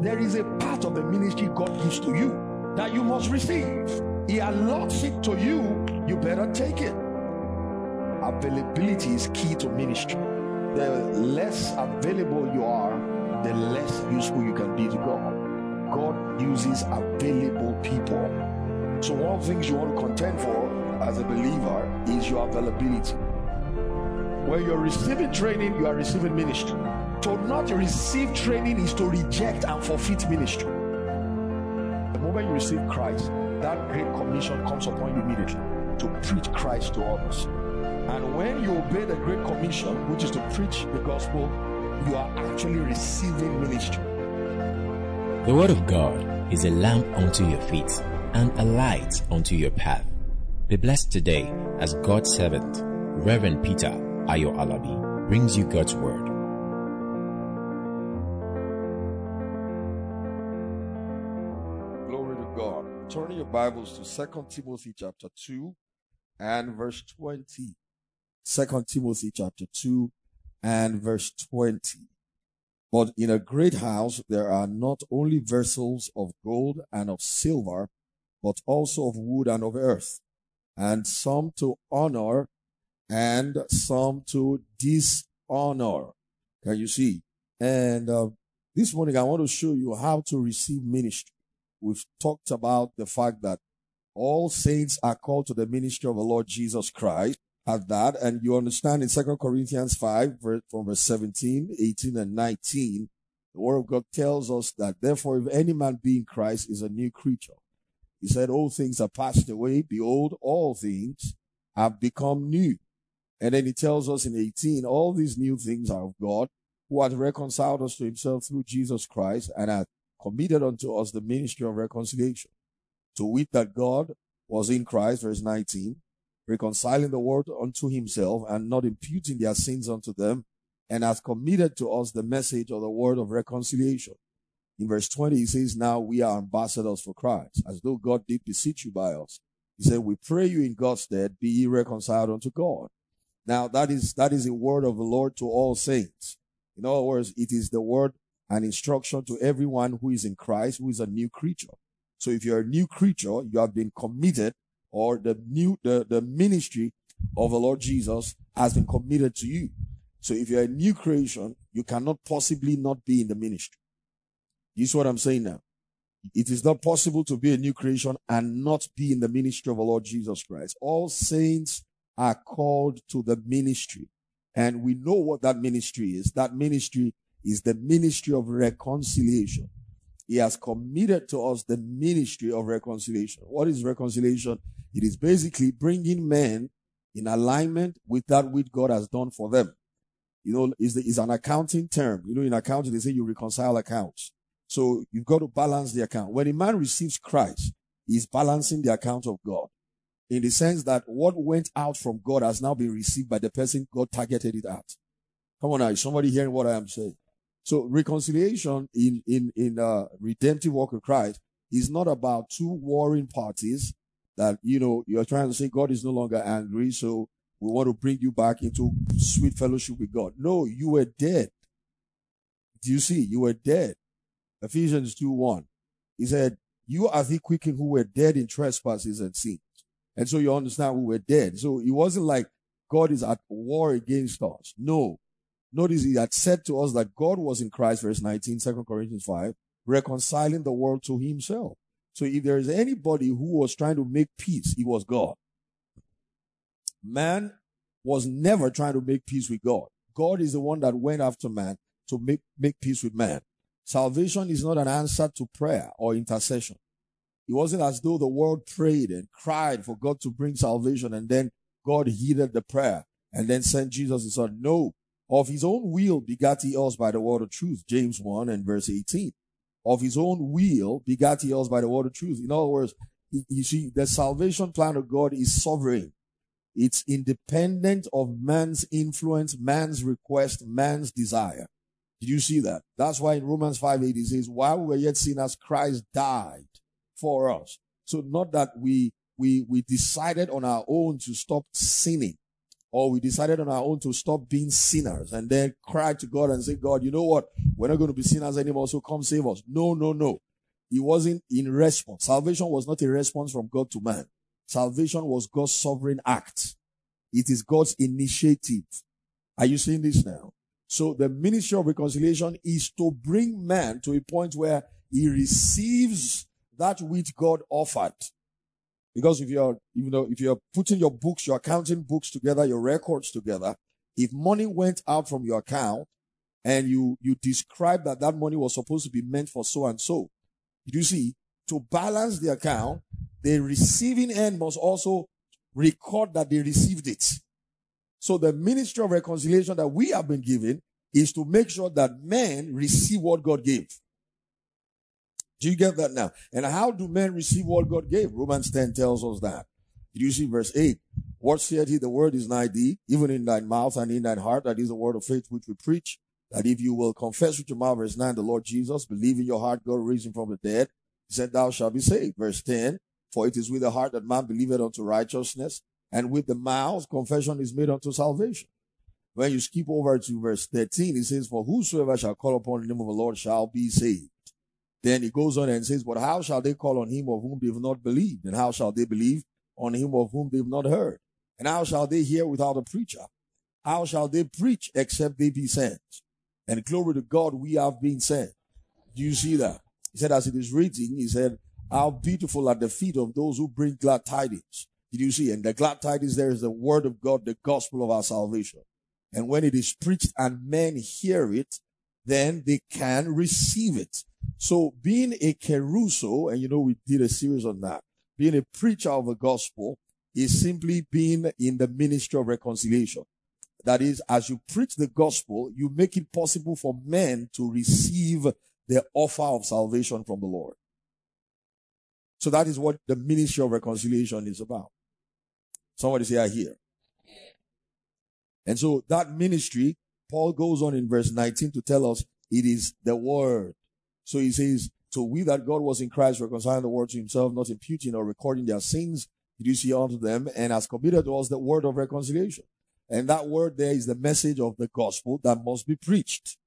there is a part of the ministry God gives to you that you must receive. He allots it to you, you better take it. Availability is key to ministry. The less available you are, the less useful you can be to God. God uses available people. So, one of the things you want to contend for as a believer is your availability. When you're receiving training, you are receiving ministry. To not receive training is to reject and forfeit ministry. The moment you receive Christ, that great commission comes upon you immediately to preach Christ to others. And when you obey the great commission, which is to preach the gospel, you are actually receiving ministry. The Word of God is a lamp unto your feet and a light unto your path. Be blessed today as God's servant, Reverend Peter Ayo Alabi, brings you God's Word. Bibles to Second Timothy chapter 2 and verse 20. Second Timothy chapter 2 and verse 20. But in a great house there are not only vessels of gold and of silver, but also of wood and of earth, and some to honor and some to dishonor. Can you see? And uh, this morning I want to show you how to receive ministry. We've talked about the fact that all saints are called to the ministry of the Lord Jesus Christ at that. And you understand in Second Corinthians 5 from verse 17, 18 and 19, the word of God tells us that therefore if any man be in Christ is a new creature. He said, all things are passed away. Behold, all things have become new. And then he tells us in 18, all these new things are of God who hath reconciled us to himself through Jesus Christ and hath committed unto us the ministry of reconciliation. To wit that God was in Christ, verse 19, reconciling the world unto himself and not imputing their sins unto them, and hath committed to us the message of the word of reconciliation. In verse 20, he says, Now we are ambassadors for Christ, as though God did beseech you by us. He said, We pray you in God's stead, be ye reconciled unto God. Now that is, that is a word of the Lord to all saints. In other words, it is the word and instruction to everyone who is in Christ, who is a new creature. So if you're a new creature, you have been committed or the new, the, the ministry of the Lord Jesus has been committed to you. So if you're a new creation, you cannot possibly not be in the ministry. This is what I'm saying now. It is not possible to be a new creation and not be in the ministry of the Lord Jesus Christ. All saints are called to the ministry. And we know what that ministry is. That ministry is the ministry of reconciliation. He has committed to us the ministry of reconciliation. What is reconciliation? It is basically bringing men in alignment with that which God has done for them. You know, is is an accounting term. You know, in accounting, they say you reconcile accounts. So you've got to balance the account. When a man receives Christ, he's balancing the account of God in the sense that what went out from God has now been received by the person God targeted it at. Come on now, is somebody hearing what I am saying? So reconciliation in, in, in, uh, redemptive work of Christ is not about two warring parties that, you know, you're trying to say God is no longer angry. So we want to bring you back into sweet fellowship with God. No, you were dead. Do you see? You were dead. Ephesians 2 1. He said, You are the quickened who were dead in trespasses and sins. And so you understand we were dead. So it wasn't like God is at war against us. No. Notice he had said to us that God was in Christ, verse 19, 2 Corinthians 5, reconciling the world to himself. So if there is anybody who was trying to make peace, it was God. Man was never trying to make peace with God. God is the one that went after man to make, make peace with man. Salvation is not an answer to prayer or intercession. It wasn't as though the world prayed and cried for God to bring salvation and then God heeded the prayer and then sent Jesus his son. No. Of his own will begat he us by the word of truth. James 1 and verse 18. Of his own will begat he us by the word of truth. In other words, you see, the salvation plan of God is sovereign. It's independent of man's influence, man's request, man's desire. Did you see that? That's why in Romans 5 8 it says, while we were yet sinners, Christ died for us. So not that we, we, we decided on our own to stop sinning. Or we decided on our own to stop being sinners and then cry to God and say, God, you know what? We're not going to be sinners anymore, so come save us. No, no, no. It wasn't in response. Salvation was not a response from God to man. Salvation was God's sovereign act. It is God's initiative. Are you seeing this now? So the ministry of reconciliation is to bring man to a point where he receives that which God offered. Because if you're, you know, if you're putting your books, your accounting books together, your records together, if money went out from your account and you, you describe that that money was supposed to be meant for so and so, you see, to balance the account, the receiving end must also record that they received it. So the ministry of reconciliation that we have been given is to make sure that men receive what God gave. Do you get that now? And how do men receive what God gave? Romans 10 tells us that. Did you see verse 8? What said he? The word is nigh thee, even in thine mouth and in thine heart. That is the word of faith which we preach. That if you will confess with your mouth, verse 9, the Lord Jesus, believe in your heart, God raised him from the dead, he said, thou shalt be saved. Verse 10, for it is with the heart that man believeth unto righteousness, and with the mouth confession is made unto salvation. When you skip over to verse 13, it says, For whosoever shall call upon the name of the Lord shall be saved. Then he goes on and says, But how shall they call on him of whom they've not believed? And how shall they believe on him of whom they've not heard? And how shall they hear without a preacher? How shall they preach except they be sent? And glory to God, we have been sent. Do you see that? He said, as it is written, he said, how beautiful are the feet of those who bring glad tidings. Did you see? And the glad tidings there is the word of God, the gospel of our salvation. And when it is preached and men hear it, then they can receive it. So being a kerusso, and you know, we did a series on that, being a preacher of the gospel is simply being in the ministry of reconciliation. That is, as you preach the gospel, you make it possible for men to receive the offer of salvation from the Lord. So that is what the ministry of reconciliation is about. Somebody say, I hear. And so that ministry, Paul goes on in verse 19 to tell us it is the word. So he says, So we that God was in Christ reconciling the world to himself, not imputing or recording their sins, did you see unto them, and has committed to us the word of reconciliation. And that word there is the message of the gospel that must be preached.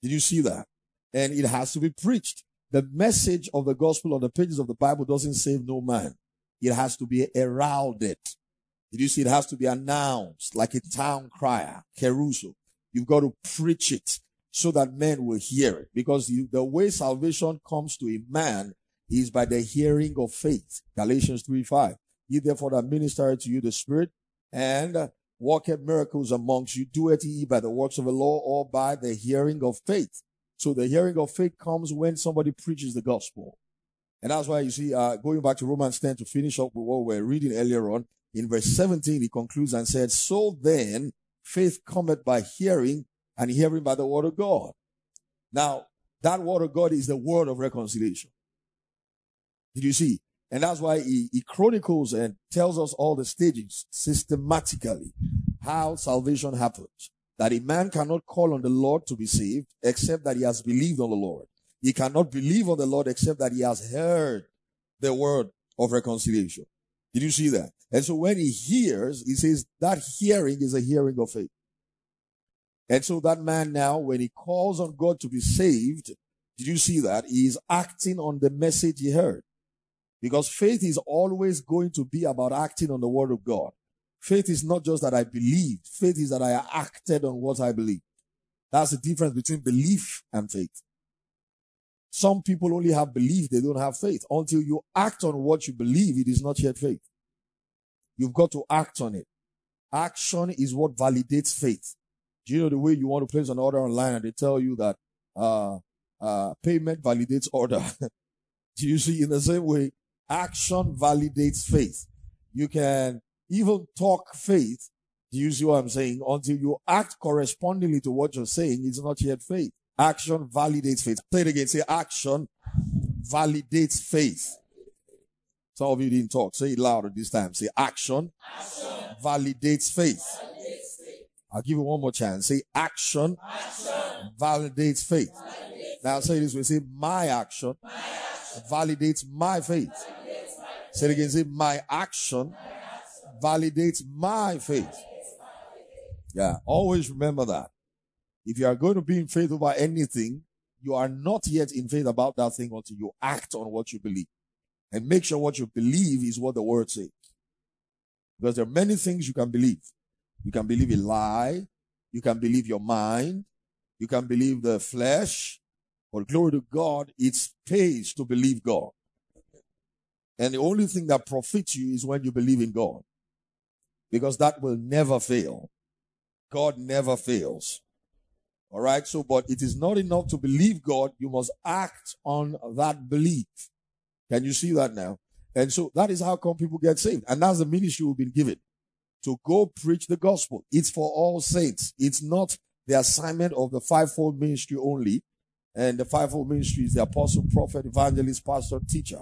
Did you see that? And it has to be preached. The message of the gospel on the pages of the Bible doesn't save no man. It has to be heralded. Did you see? It has to be announced like a town crier, kerusso. You've got to preach it so that men will hear it. Because the way salvation comes to a man is by the hearing of faith. Galatians 3 5. Ye therefore that minister to you the Spirit and worketh miracles amongst you, do it ye by the works of the law or by the hearing of faith. So the hearing of faith comes when somebody preaches the gospel. And that's why you see, uh, going back to Romans 10 to finish up with what we we're reading earlier on, in verse 17, he concludes and said, So then faith cometh by hearing and hearing by the word of God. Now, that word of God is the word of reconciliation. Did you see? And that's why he, he chronicles and tells us all the stages systematically how salvation happens. That a man cannot call on the Lord to be saved except that he has believed on the Lord. He cannot believe on the Lord except that he has heard the word of reconciliation. Did you see that? And so when he hears, he says that hearing is a hearing of faith. And so that man now, when he calls on God to be saved, did you see that? He is acting on the message he heard. Because faith is always going to be about acting on the word of God. Faith is not just that I believed. Faith is that I acted on what I believe. That's the difference between belief and faith. Some people only have belief, they don't have faith. Until you act on what you believe, it is not yet faith. You've got to act on it. Action is what validates faith. Do you know the way you want to place an order online and they tell you that uh, uh, payment validates order? Do you see in the same way, action validates faith. You can even talk faith. Do you see what I'm saying? Until you act correspondingly to what you're saying, it's not yet faith. Action validates faith. Say it again. Say action validates faith. Some of you didn't talk. Say it louder this time. Say action, action. Validates, faith. validates faith. I'll give you one more chance. Say action, action. Validates, faith. validates Now say this way. Say my action, my action. Validates my faith. Validates my Say it again. Say my action, my action. Validates my faith. Yeah, always remember that. If you are going to be in faith over anything, you are not yet in faith about that thing until you act on what you believe. And make sure what you believe is what the word says. Because there are many things you can believe. You can believe a lie. You can believe your mind. You can believe the flesh. But glory to God, it pays to believe God. And the only thing that profits you is when you believe in God. Because that will never fail. God never fails. All right. So, but it is not enough to believe God. You must act on that belief. Can you see that now? And so that is how come people get saved. And that's the ministry we've been given to go preach the gospel. It's for all saints. It's not the assignment of the fivefold ministry only. And the fivefold ministry is the apostle, prophet, evangelist, pastor, teacher.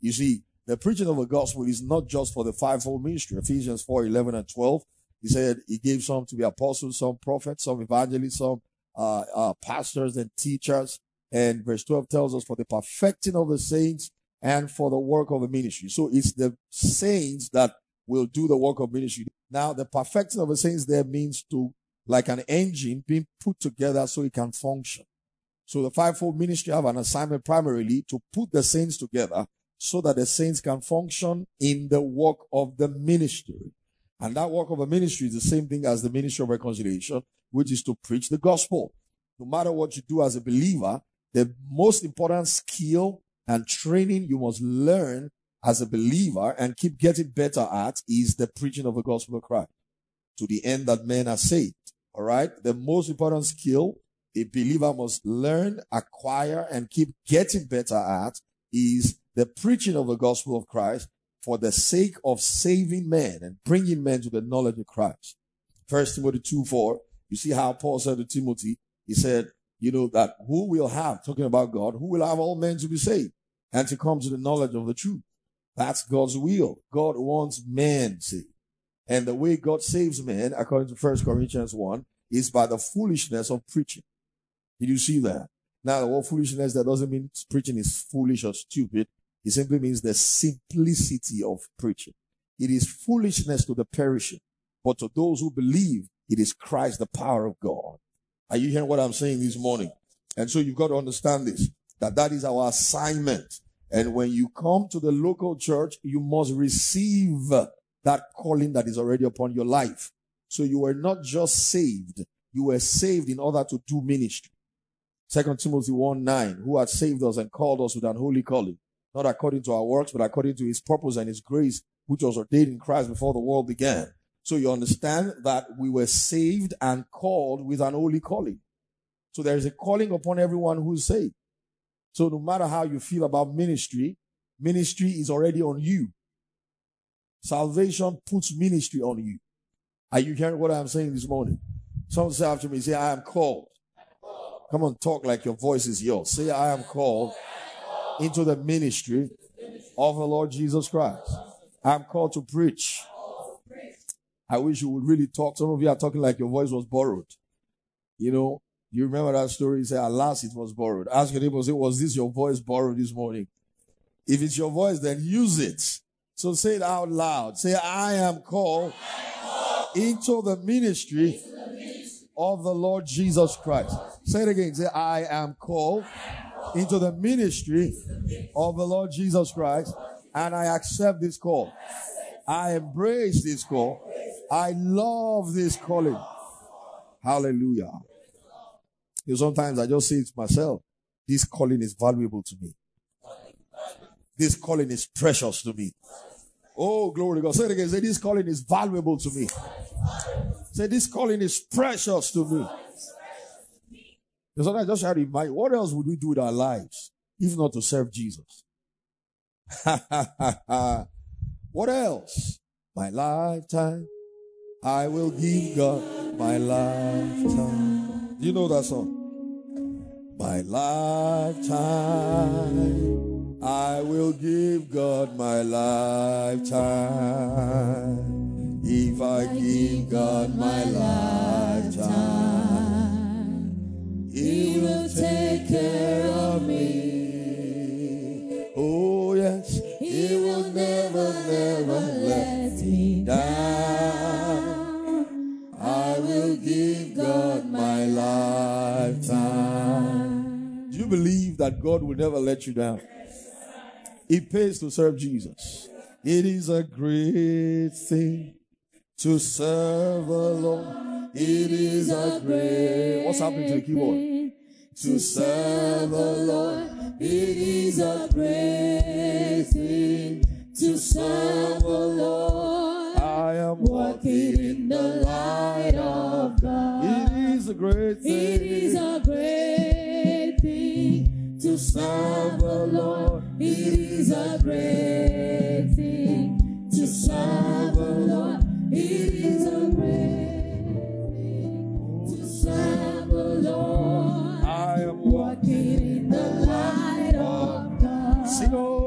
You see, the preaching of the gospel is not just for the fivefold ministry. Ephesians 4, 11 and 12. He said he gave some to be apostles, some prophets, some evangelists, some uh, uh, pastors and teachers. And verse 12 tells us for the perfecting of the saints and for the work of the ministry. So it's the saints that will do the work of ministry. Now, the perfecting of the saints there means to, like an engine being put together so it can function. So the fivefold ministry have an assignment primarily to put the saints together so that the saints can function in the work of the ministry. And that work of a ministry is the same thing as the ministry of reconciliation, which is to preach the gospel. No matter what you do as a believer, the most important skill and training you must learn as a believer and keep getting better at is the preaching of the gospel of Christ to the end that men are saved. All right. The most important skill a believer must learn, acquire, and keep getting better at is the preaching of the gospel of Christ for the sake of saving men and bringing men to the knowledge of Christ. First Timothy 2 4, you see how Paul said to Timothy, he said, you know, that who will have, talking about God, who will have all men to be saved and to come to the knowledge of the truth. That's God's will. God wants men saved. And the way God saves men, according to 1 Corinthians 1, is by the foolishness of preaching. Did you see that? Now, the word foolishness, that doesn't mean preaching is foolish or stupid. It simply means the simplicity of preaching. It is foolishness to the perishing, but to those who believe, it is Christ, the power of God. Are you hearing what I'm saying this morning? And so you've got to understand this, that that is our assignment. And when you come to the local church, you must receive that calling that is already upon your life. So you were not just saved, you were saved in order to do ministry. Second Timothy 1 9, who had saved us and called us with an holy calling, not according to our works, but according to his purpose and his grace, which was ordained in Christ before the world began. So you understand that we were saved and called with an holy calling. So there is a calling upon everyone who is saved. So no matter how you feel about ministry, ministry is already on you. Salvation puts ministry on you. Are you hearing what I'm saying this morning? Someone say after me, say, I am called. Come on, talk like your voice is yours. Say, I am called into the ministry of the Lord Jesus Christ. I'm called to preach. I wish you would really talk. Some of you are talking like your voice was borrowed. You know, you remember that story? You say, alas, it was borrowed. Ask your neighbor, say, was this your voice borrowed this morning? If it's your voice, then use it. So say it out loud. Say, I am called, into the ministry of the Lord Jesus Christ. Say it again. Say, I am called into the ministry of the Lord Jesus Christ, and I accept this call. I embrace this call. I love this calling. Hallelujah. You know, sometimes I just say to myself, this calling is valuable to me. This calling is precious to me. Oh, glory to God. Say it again. Say, this calling is valuable to me. Say, this calling is precious to me. And I just try to what else would we do with our lives if not to serve Jesus? what else? My lifetime, I will give God my lifetime. Do you know that song? My lifetime, I will give God my lifetime. If I give God my lifetime. He will take care of me. Oh, yes, He will never, never let me down. I will believe that God will never let you down? It pays to serve Jesus. It is a great thing to serve the Lord. It is a great. What's happening to the keyboard? To serve the Lord. It is a great thing to serve the Lord. I am walking in the light of God. It is a great thing. It is a great to serve the Lord. It is a great thing to serve the Lord. It is a great thing to serve the Lord. I am Walking in the light of God. Oh,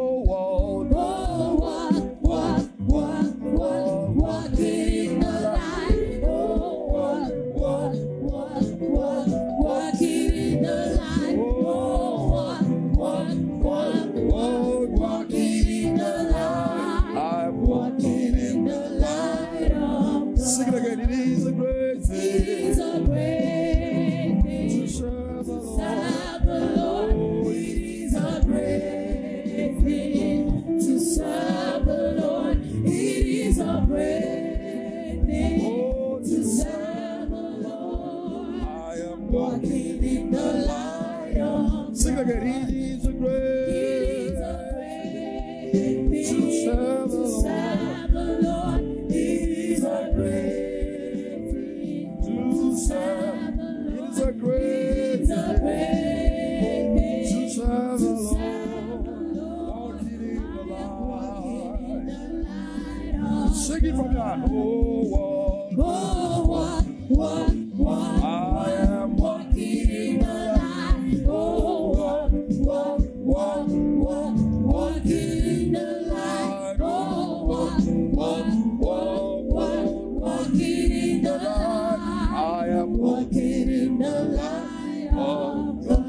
the light of Sing it from your heart. Oh, walk. Oh, walk, walk, walk. I am Walking in the light. Oh, walk, walk, walk, walk. Walking in the light. Oh, walk, walk, walk, walk. Walking in the light. I am Walking in the light of God.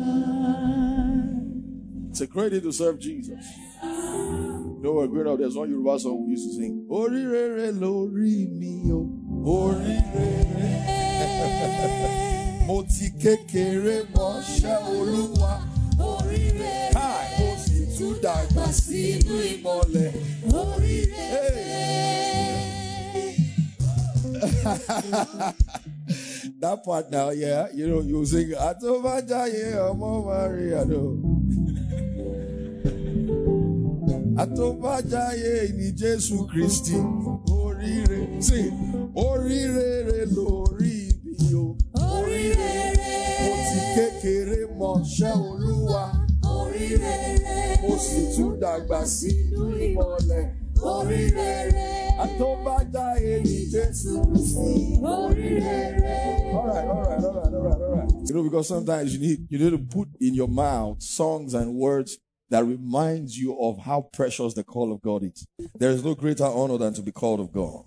It's a great day to serve Jesus. No, we're great out. There's one Yoruba song we used to sing. Ori rere lori mi o, ori rere. Mo ti kékeré mọṣẹ́ Olúwa. Oríire, mo sì tún dàgbà sínú ìmọ̀lẹ̀. oríire. That part now, yeah, you know, you sing Atobajaye ọmọ Maria no. Atobajaye ni Jésù Kristi. Oríire, sí, oríire lórí mi o. Oríire, Mo ti kékeré mọṣẹ́ Olúwa. oríire, Mo sì tún dàgbà sínú ìmọ̀lẹ̀. oríire, Atobajaye ni Jésù Kristi. oríire. All right, all right, all right, all right, all right. You know, because sometimes you need you need to put in your mouth songs and words that reminds you of how precious the call of God is. There is no greater honor than to be called of God.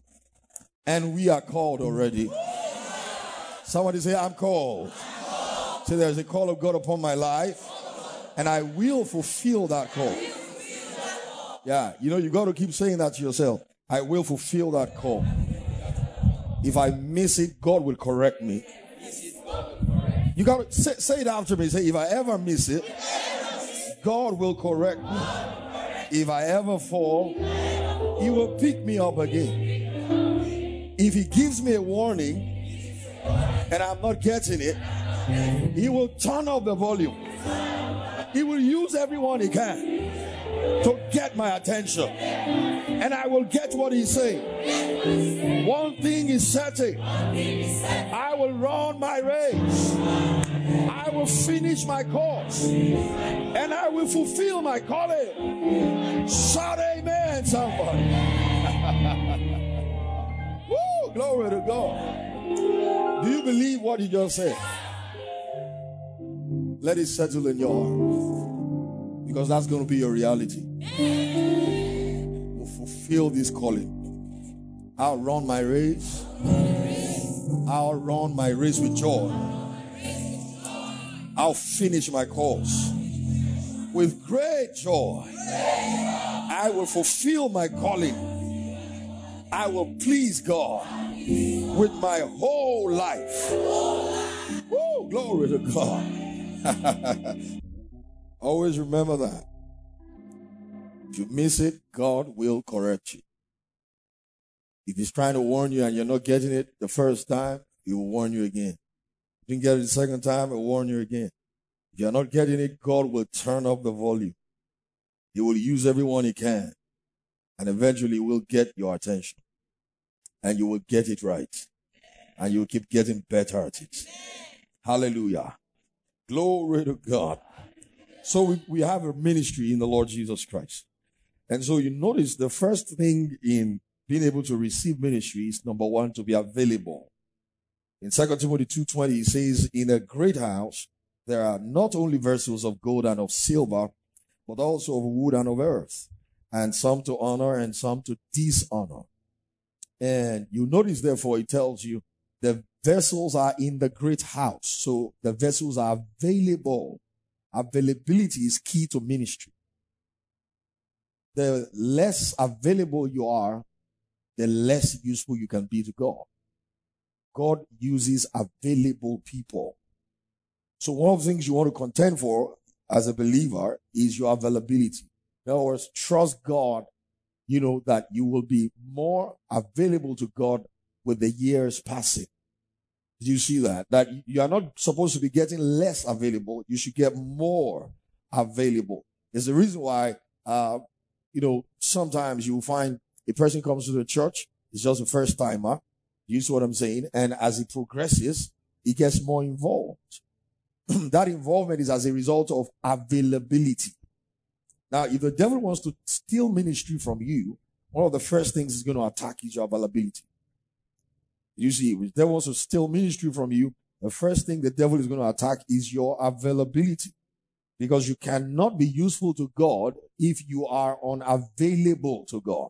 And we are called already. Somebody say, I'm called. Say, there's a call of God upon my life, and I will fulfill that call. Yeah, you know, you got to keep saying that to yourself. I will fulfill that call. If I miss it, God will correct me. You got to say, say it after me. Say, if I ever miss it, God will correct me. If I ever fall, He will pick me up again. If He gives me a warning and I'm not getting it, He will turn up the volume. He will use everyone He can to get my attention. And I will get what He's saying. One thing is certain I will run my race. I will finish my course. And I will fulfill my calling. Shout amen, somebody. Woo, glory to God. Do you believe what he just said? Let it settle in your heart. Because that's going to be your reality. We'll fulfill this calling. I'll run my race. I'll run my race with joy. I'll finish my course with great joy. I will fulfill my calling. I will please God with my whole life. Woo, glory to God. Always remember that. If you miss it, God will correct you. If He's trying to warn you and you're not getting it the first time, He will warn you again. You didn't get it the second time, He'll warn you again. If you're not getting it, God will turn up the volume. He will use everyone He can. And eventually will get your attention. And you will get it right. And you will keep getting better at it. Hallelujah. Glory to God. So we, we have a ministry in the Lord Jesus Christ. And so you notice the first thing in being able to receive ministry is number one, to be available. In 2 Timothy 2.20, he says, in a great house, there are not only vessels of gold and of silver, but also of wood and of earth, and some to honor and some to dishonor. And you notice, therefore, it tells you the vessels are in the great house. So the vessels are available. Availability is key to ministry. The less available you are, the less useful you can be to God. God uses available people. So one of the things you want to contend for as a believer is your availability. In other words, trust God, you know, that you will be more available to God with the years passing. Did you see that? That you are not supposed to be getting less available. You should get more available. It's the reason why, uh, you know, sometimes you will find a person comes to the church, it's just a first timer. You see what I'm saying? And as he progresses, he gets more involved. that involvement is as a result of availability. Now, if the devil wants to steal ministry from you, one of the first things he's going to attack is your availability. You see, if the devil wants to steal ministry from you, the first thing the devil is going to attack is your availability. Because you cannot be useful to God if you are unavailable to God.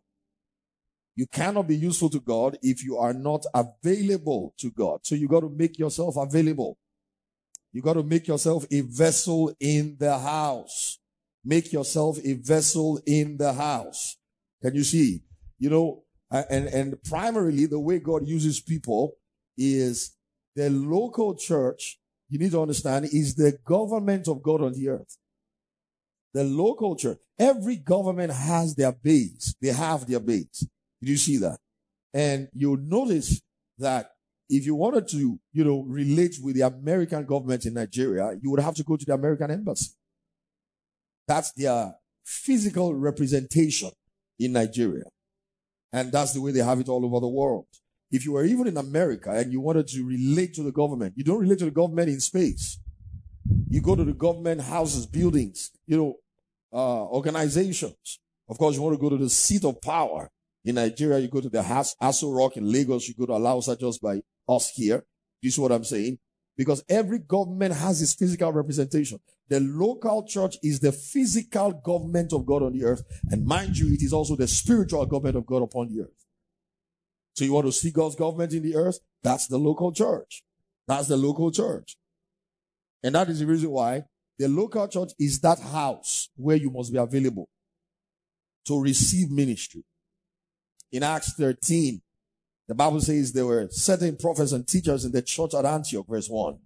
You cannot be useful to God if you are not available to God. So you got to make yourself available. You got to make yourself a vessel in the house. Make yourself a vessel in the house. Can you see? You know, and, and primarily the way God uses people is the local church, you need to understand, is the government of God on the earth. The local church, every government has their base. They have their base. Did you see that? And you'll notice that if you wanted to, you know, relate with the American government in Nigeria, you would have to go to the American embassy. That's their physical representation in Nigeria. And that's the way they have it all over the world. If you were even in America and you wanted to relate to the government, you don't relate to the government in space. You go to the government houses, buildings, you know, uh, organizations. Of course, you want to go to the seat of power. In Nigeria, you go to the Has- Aso Rock in Lagos, you go to Alausa just by us here. This is what I'm saying? Because every government has its physical representation. The local church is the physical government of God on the earth. And mind you, it is also the spiritual government of God upon the earth. So you want to see God's government in the earth? That's the local church. That's the local church. And that is the reason why the local church is that house where you must be available to receive ministry. In Acts 13, the Bible says there were certain prophets and teachers in the church at Antioch, verse 1.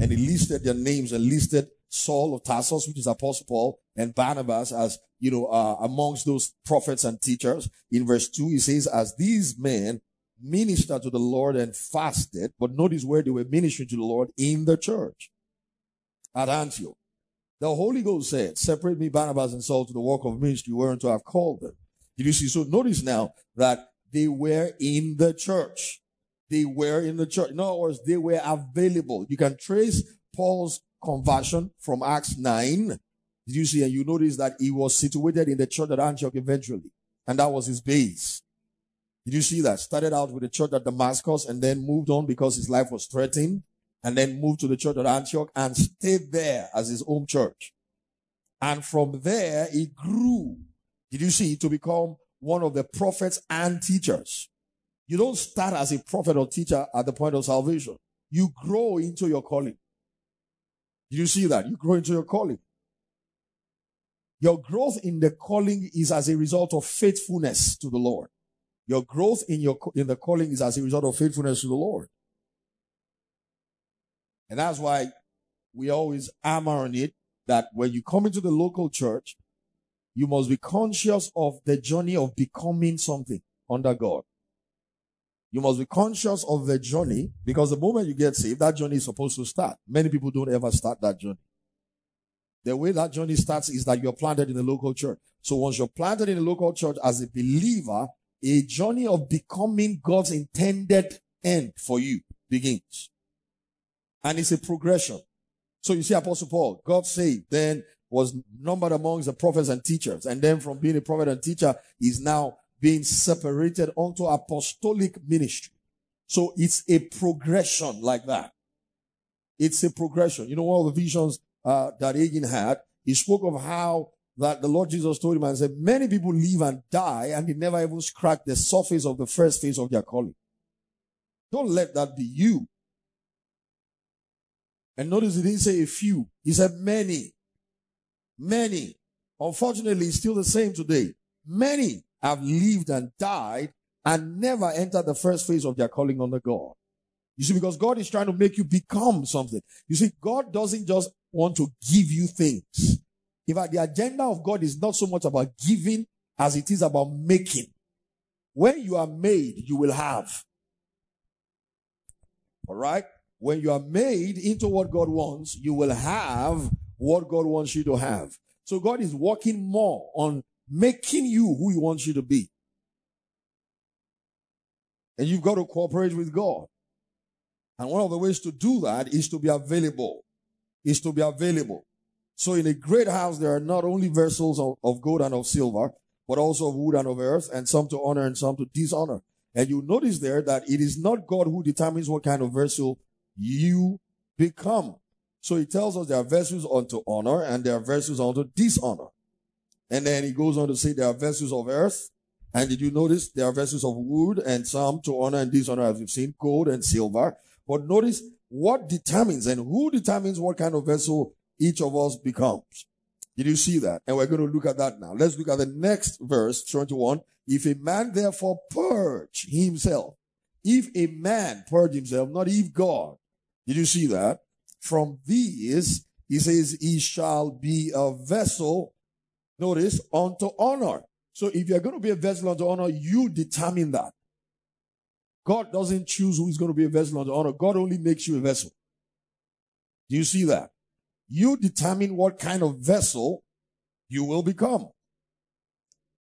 And he listed their names and listed Saul of Tarsus, which is Apostle Paul, and Barnabas as, you know, uh, amongst those prophets and teachers. In verse 2, he says, as these men ministered to the Lord and fasted, but notice where they were ministering to the Lord in the church at Antioch. The Holy Ghost said, separate me, Barnabas and Saul, to the work of ministry whereunto I've called them. Did you see? So notice now that they were in the church. They were in the church. In other words, they were available. You can trace Paul's conversion from Acts 9. Did you see? And you notice that he was situated in the church at Antioch eventually. And that was his base. Did you see that? Started out with the church at Damascus and then moved on because his life was threatened and then moved to the church at Antioch and stayed there as his home church. And from there, he grew. Did you see? To become one of the prophets and teachers. You don't start as a prophet or teacher at the point of salvation. You grow into your calling. Did you see that? You grow into your calling. Your growth in the calling is as a result of faithfulness to the Lord. Your growth in your in the calling is as a result of faithfulness to the Lord. And that's why we always hammer on it that when you come into the local church, you must be conscious of the journey of becoming something under God. You must be conscious of the journey because the moment you get saved, that journey is supposed to start. Many people don't ever start that journey. The way that journey starts is that you're planted in the local church. So once you're planted in the local church as a believer, a journey of becoming God's intended end for you begins. And it's a progression. So you see Apostle Paul, God saved, then was numbered amongst the prophets and teachers. And then from being a prophet and teacher, he's now being separated onto apostolic ministry. So it's a progression like that. It's a progression. You know, of the visions uh, that Hagin had, he spoke of how that the Lord Jesus told him and said, many people live and die and they never even scratch the surface of the first phase of their calling. Don't let that be you. And notice he didn't say a few. He said many. Many. Unfortunately, still the same today. Many have lived and died and never entered the first phase of their calling under God. You see, because God is trying to make you become something. You see, God doesn't just want to give you things. In fact, the agenda of God is not so much about giving as it is about making. When you are made, you will have. All right? When you are made into what God wants, you will have what God wants you to have. So God is working more on making you who he wants you to be. And you've got to cooperate with God. And one of the ways to do that is to be available. Is to be available. So in a great house, there are not only vessels of, of gold and of silver, but also of wood and of earth, and some to honor and some to dishonor. And you notice there that it is not God who determines what kind of vessel you become. So he tells us there are vessels unto honor and there are vessels unto dishonor. And then he goes on to say there are vessels of earth. And did you notice there are vessels of wood and some to honor and dishonor as we've seen, gold and silver. But notice what determines and who determines what kind of vessel each of us becomes. Did you see that? And we're going to look at that now. Let's look at the next verse, 21. If a man therefore purge himself, if a man purge himself, not if God, did you see that? From these, he says, he shall be a vessel, notice, unto honor. So if you're going to be a vessel unto honor, you determine that. God doesn't choose who is going to be a vessel unto honor. God only makes you a vessel. Do you see that? You determine what kind of vessel you will become.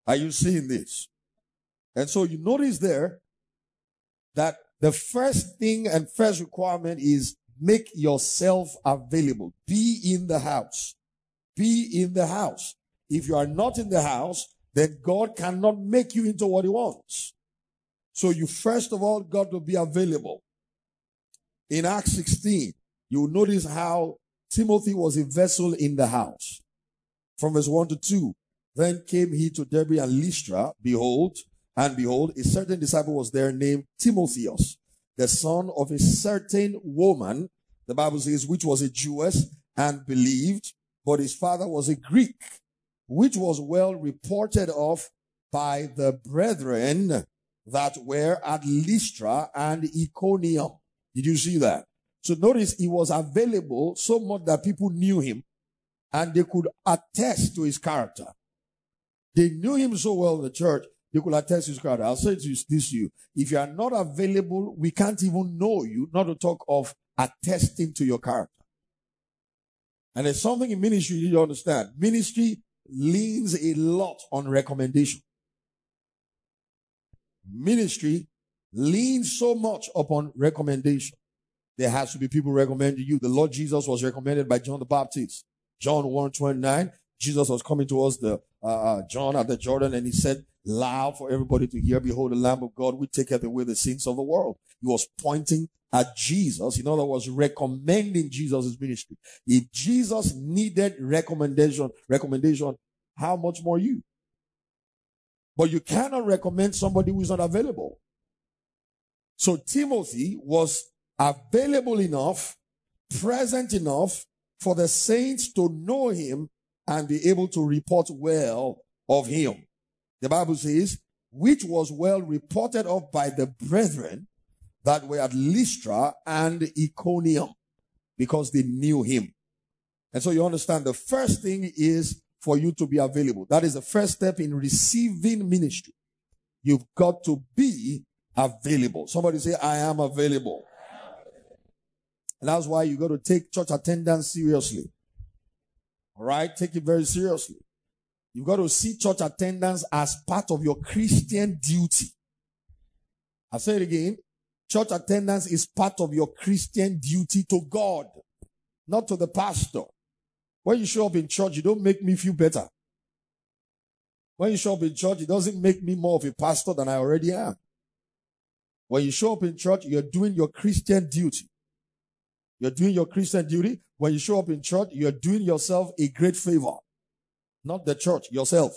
Are you seeing this? And so you notice there that the first thing and first requirement is make yourself available. Be in the house. Be in the house. If you are not in the house, then God cannot make you into what he wants. So you first of all got to be available. In Acts 16, you will notice how Timothy was a vessel in the house. From verse 1 to 2. Then came he to Derbe and Lystra. Behold, and behold, a certain disciple was there named Timotheus, the son of a certain woman, the Bible says, which was a Jewess and believed, but his father was a Greek, which was well reported of by the brethren that were at Lystra and Iconium. Did you see that? So notice he was available so much that people knew him and they could attest to his character. They knew him so well in the church, they could attest to his character. I'll say this to you. If you are not available, we can't even know you, not to talk of attesting to your character. And there's something in ministry you understand. Ministry leans a lot on recommendation. Ministry leans so much upon recommendation. There has to be people recommending you. The Lord Jesus was recommended by John the Baptist. John 1 29, Jesus was coming towards the uh, uh, John at the Jordan and he said loud for everybody to hear, Behold the Lamb of God, we take away the sins of the world. He was pointing at Jesus. In other words, recommending Jesus' ministry. If Jesus needed recommendation, recommendation, how much more you? But you cannot recommend somebody who is not available. So Timothy was available enough, present enough for the saints to know him and be able to report well of him. The Bible says, which was well reported of by the brethren that were at Lystra and Iconium because they knew him. And so you understand the first thing is for you to be available. That is the first step in receiving ministry. You've got to be available. Somebody say, I am available. And that's why you got to take church attendance seriously. All right. Take it very seriously. You've got to see church attendance as part of your Christian duty. I say it again. Church attendance is part of your Christian duty to God, not to the pastor. When you show up in church, you don't make me feel better. When you show up in church, it doesn't make me more of a pastor than I already am. When you show up in church, you're doing your Christian duty. You're doing your Christian duty. When you show up in church, you're doing yourself a great favor. Not the church, yourself.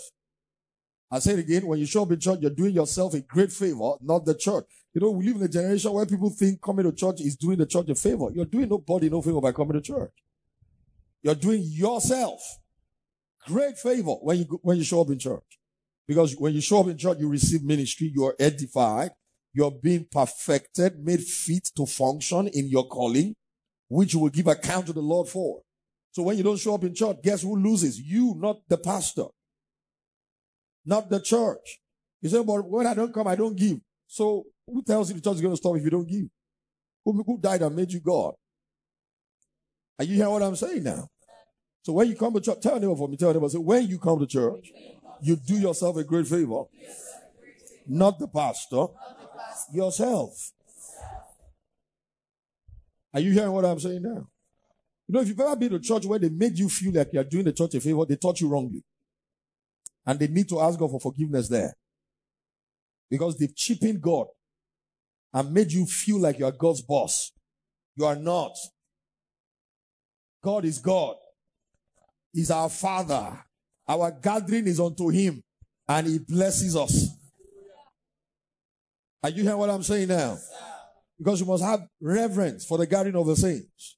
I say it again. When you show up in church, you're doing yourself a great favor, not the church. You know, we live in a generation where people think coming to church is doing the church a favor. You're doing nobody no favor by coming to church. You're doing yourself great favor when you, when you show up in church. Because when you show up in church, you receive ministry, you are edified, you're being perfected, made fit to function in your calling, which you will give account to the Lord for. So when you don't show up in church, guess who loses? You, not the pastor. Not the church. You say, but when I don't come, I don't give. So who tells you the church is going to stop if you don't give? Who, who died and made you God? Are you hearing what I'm saying now? So when you come to church, tell them for me, tell them, say, when you come to church, you do yourself a great favor. Not the pastor, yourself. Are you hearing what I'm saying now? You know, if you've ever been to church where they made you feel like you're doing the church a favor, they taught you wrongly. And they need to ask God for forgiveness there. Because they've cheapened God and made you feel like you are God's boss. You are not. God is God. He's our Father. Our gathering is unto Him and He blesses us. Are you hearing what I'm saying now? Because you must have reverence for the gathering of the saints.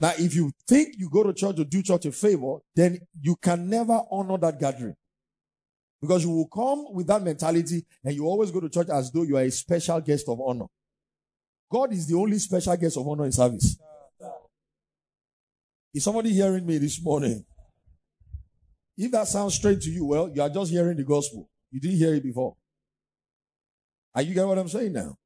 Now, if you think you go to church to do church a favor, then you can never honor that gathering. Because you will come with that mentality and you always go to church as though you are a special guest of honor. God is the only special guest of honor in service. Is somebody hearing me this morning? If that sounds strange to you, well, you are just hearing the gospel. You didn't hear it before. Are you getting what I'm saying now?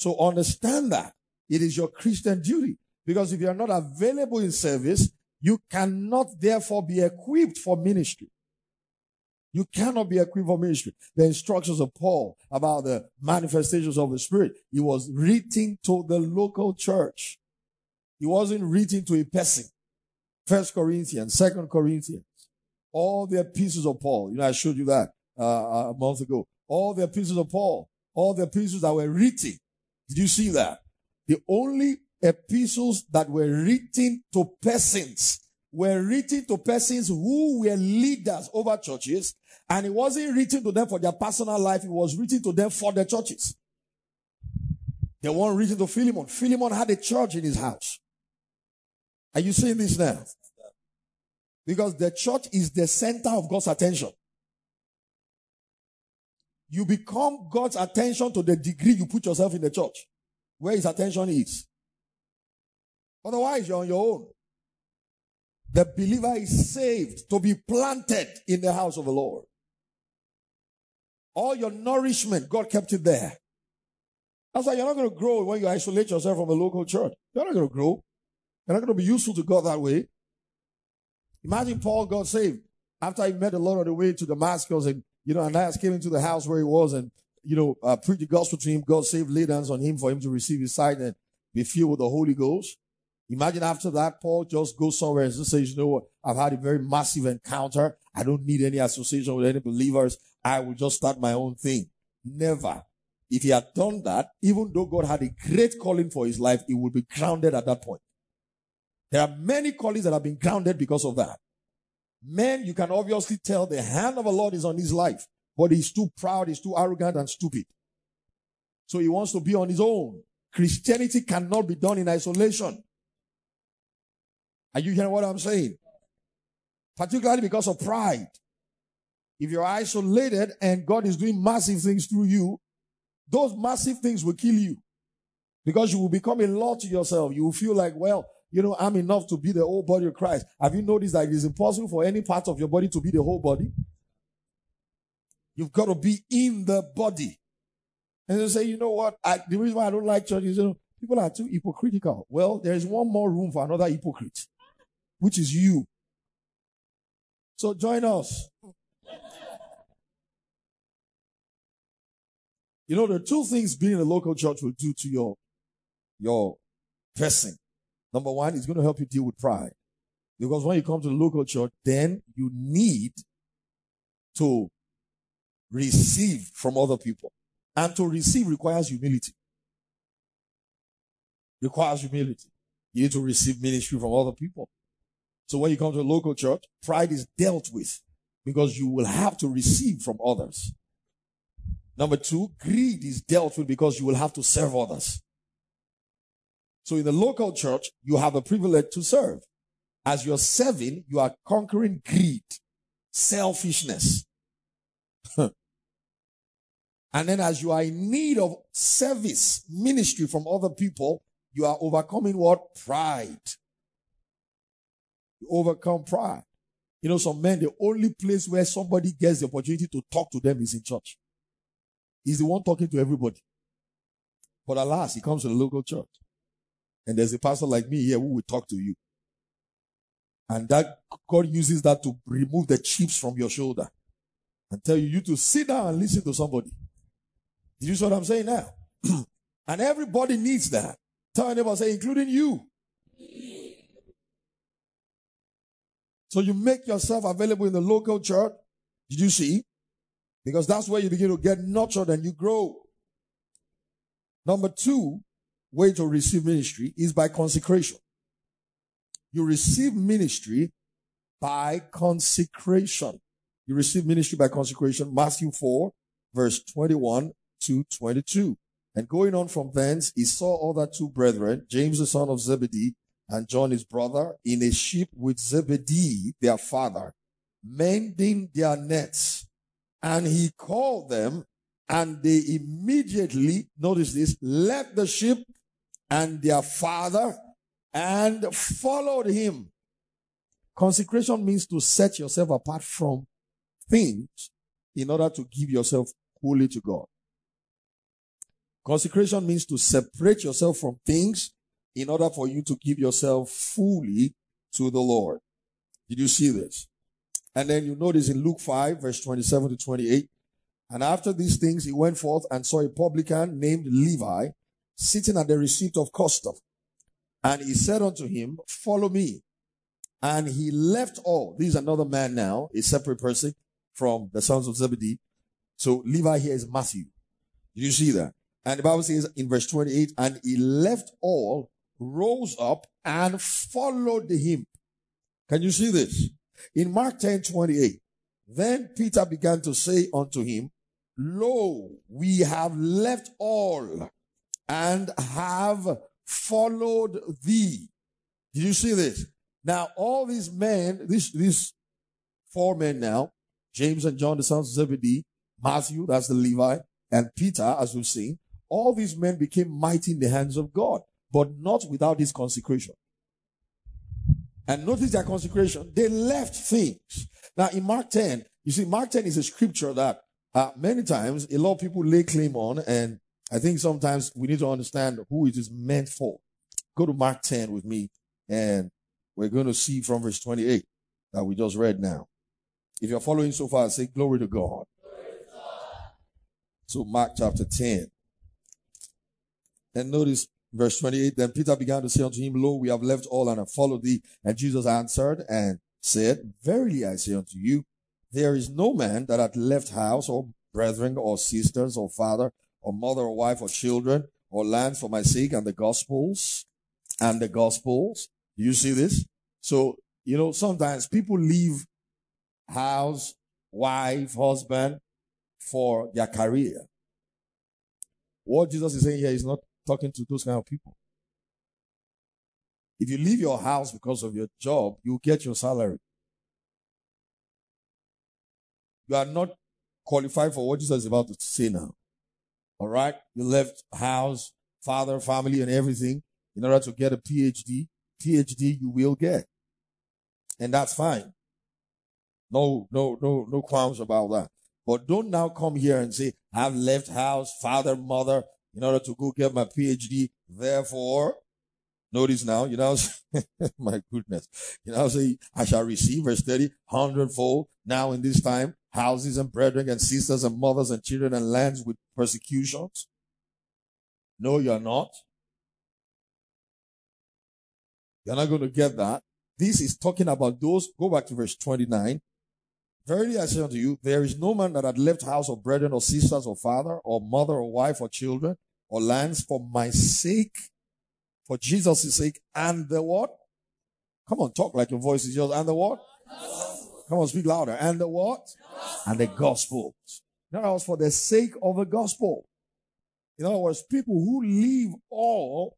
So understand that it is your Christian duty. Because if you are not available in service, you cannot therefore be equipped for ministry. You cannot be equipped for ministry. The instructions of Paul about the manifestations of the Spirit, he was written to the local church. He wasn't written to a person. First Corinthians, Second Corinthians, all the epistles of Paul. You know, I showed you that uh, a month ago. All the epistles of Paul, all the epistles that were written. Did you see that? The only epistles that were written to persons were written to persons who were leaders over churches, and it wasn't written to them for their personal life, it was written to them for the churches. The one written to Philemon. Philemon had a church in his house. Are you seeing this now? Because the church is the center of God's attention. You become God's attention to the degree you put yourself in the church, where his attention is. Otherwise, you're on your own. The believer is saved to be planted in the house of the Lord. All your nourishment, God kept it there. That's why you're not going to grow when you isolate yourself from a local church. You're not going to grow. You're not going to be useful to God that way. Imagine Paul got saved after he met the Lord on the way to Damascus and, you know, Ananias came into the house where he was and, you know, uh, preached the gospel to him. God saved, laid hands on him for him to receive his sight and be filled with the Holy Ghost. Imagine after that, Paul just goes somewhere and says, you know what? I've had a very massive encounter. I don't need any association with any believers. I will just start my own thing. Never. If he had done that, even though God had a great calling for his life, he would be grounded at that point. There are many callings that have been grounded because of that. Men, you can obviously tell the hand of the Lord is on his life, but he's too proud, he's too arrogant and stupid. So he wants to be on his own. Christianity cannot be done in isolation. Are you hearing what I'm saying? Particularly because of pride. If you're isolated and God is doing massive things through you, those massive things will kill you. Because you will become a law to yourself. You will feel like, well, you know, I'm enough to be the whole body of Christ. Have you noticed that it is impossible for any part of your body to be the whole body? You've got to be in the body. And they say, you know what? I, the reason why I don't like church is, you know, people are too hypocritical. Well, there is one more room for another hypocrite, which is you. So join us. You know, the two things being in a local church will do to your, your person. Number one, it's going to help you deal with pride. Because when you come to the local church, then you need to receive from other people. And to receive requires humility. Requires humility. You need to receive ministry from other people. So when you come to a local church, pride is dealt with because you will have to receive from others. Number two, greed is dealt with because you will have to serve others. So in the local church, you have a privilege to serve. As you're serving, you are conquering greed, selfishness. and then as you are in need of service, ministry from other people, you are overcoming what? Pride. You overcome pride. You know, some men, the only place where somebody gets the opportunity to talk to them is in church. He's the one talking to everybody. But alas, he comes to the local church. And there's a pastor like me here who will talk to you. And that God uses that to remove the chips from your shoulder and tell you, you to sit down and listen to somebody. Did you see what I'm saying now? and everybody needs that. Tell your neighbor, say, including you. So you make yourself available in the local church. Did you see? Because that's where you begin to get nurtured and you grow. Number two way to receive ministry is by consecration. You receive ministry by consecration. You receive ministry by consecration. Matthew 4 verse 21 to 22. And going on from thence, he saw other two brethren, James the son of Zebedee and John his brother, in a ship with Zebedee their father, mending their nets. And he called them and they immediately, notice this, left the ship and their father and followed him. Consecration means to set yourself apart from things in order to give yourself wholly to God. Consecration means to separate yourself from things in order for you to give yourself fully to the Lord. Did you see this? And then you notice in Luke 5, verse 27 to 28. And after these things, he went forth and saw a publican named Levi sitting at the receipt of custom. And he said unto him, Follow me. And he left all. This is another man now, a separate person from the sons of Zebedee. So Levi here is Matthew. Did you see that? And the Bible says in verse 28, and he left all, rose up, and followed him. Can you see this? In Mark 10 28, then Peter began to say unto him, Lo, we have left all and have followed thee. Did you see this? Now, all these men, these, these four men now, James and John, the sons of Zebedee, Matthew, that's the Levi, and Peter, as we've seen, all these men became mighty in the hands of God, but not without his consecration. And notice their consecration. They left things. Now in Mark 10, you see, Mark 10 is a scripture that uh, many times a lot of people lay claim on, and I think sometimes we need to understand who it is meant for. Go to Mark 10 with me, and we're going to see from verse 28 that we just read now. If you're following so far, say glory to God. So Mark chapter 10. And notice verse 28. Then Peter began to say unto him, Lo, we have left all and have followed thee. And Jesus answered and said, Verily I say unto you, there is no man that hath left house or brethren or sisters or father or mother or wife or children or land for my sake and the gospels and the gospels. Do you see this? So, you know, sometimes people leave house, wife, husband for their career. What Jesus is saying here is not talking to those kind of people. If you leave your house because of your job, you get your salary. You are not qualified for what Jesus is about to say now. All right? You left house, father, family, and everything in order to get a PhD PhD, you will get. And that's fine. No, no, no, no qualms about that. But don't now come here and say, I've left house, father, mother, in order to go get my PhD. Therefore, notice now, you know, my goodness, you know, say, I shall receive, verse 30, hundredfold now in this time, houses and brethren and sisters and mothers and children and lands with persecutions. No, you're not. You're not going to get that. This is talking about those. Go back to verse 29. Verily I say unto you, there is no man that had left house or brethren or sisters or father or mother or wife or children or lands for my sake, for Jesus' sake, and the what? Come on, talk like your voice is yours. And the what? Come on, speak louder. And the what? And the gospel. In other words, for the sake of the gospel. In other words, people who leave all,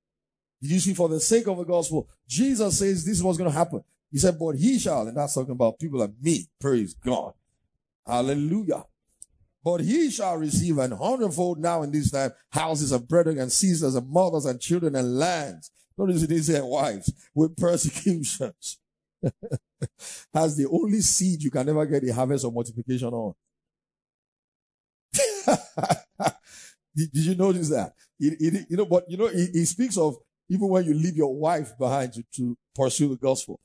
you see, for the sake of the gospel, Jesus says this is what's going to happen. He said, but he shall, and that's talking about people like me. Praise God. Hallelujah. But he shall receive an hundredfold now in this time houses and brethren and sisters and mothers and children and lands. Notice it said wives with persecutions. That's the only seed you can never get a harvest of multiplication on. did, did, you notice that? It, it, you know, but you know, he, speaks of even when you leave your wife behind to, to pursue the gospel.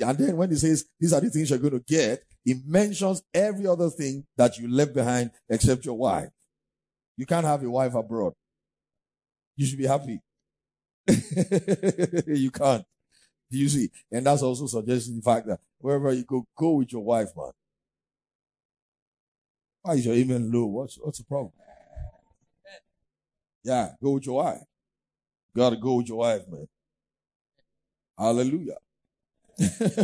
And then when he says, these are the things you're going to get, he mentions every other thing that you left behind except your wife. You can't have a wife abroad. You should be happy. you can't. Do you see? And that's also suggesting the fact that wherever you go, go with your wife, man. Why is your amen low? What's, what's the problem? Yeah, go with your wife. Gotta go with your wife, man. Hallelujah.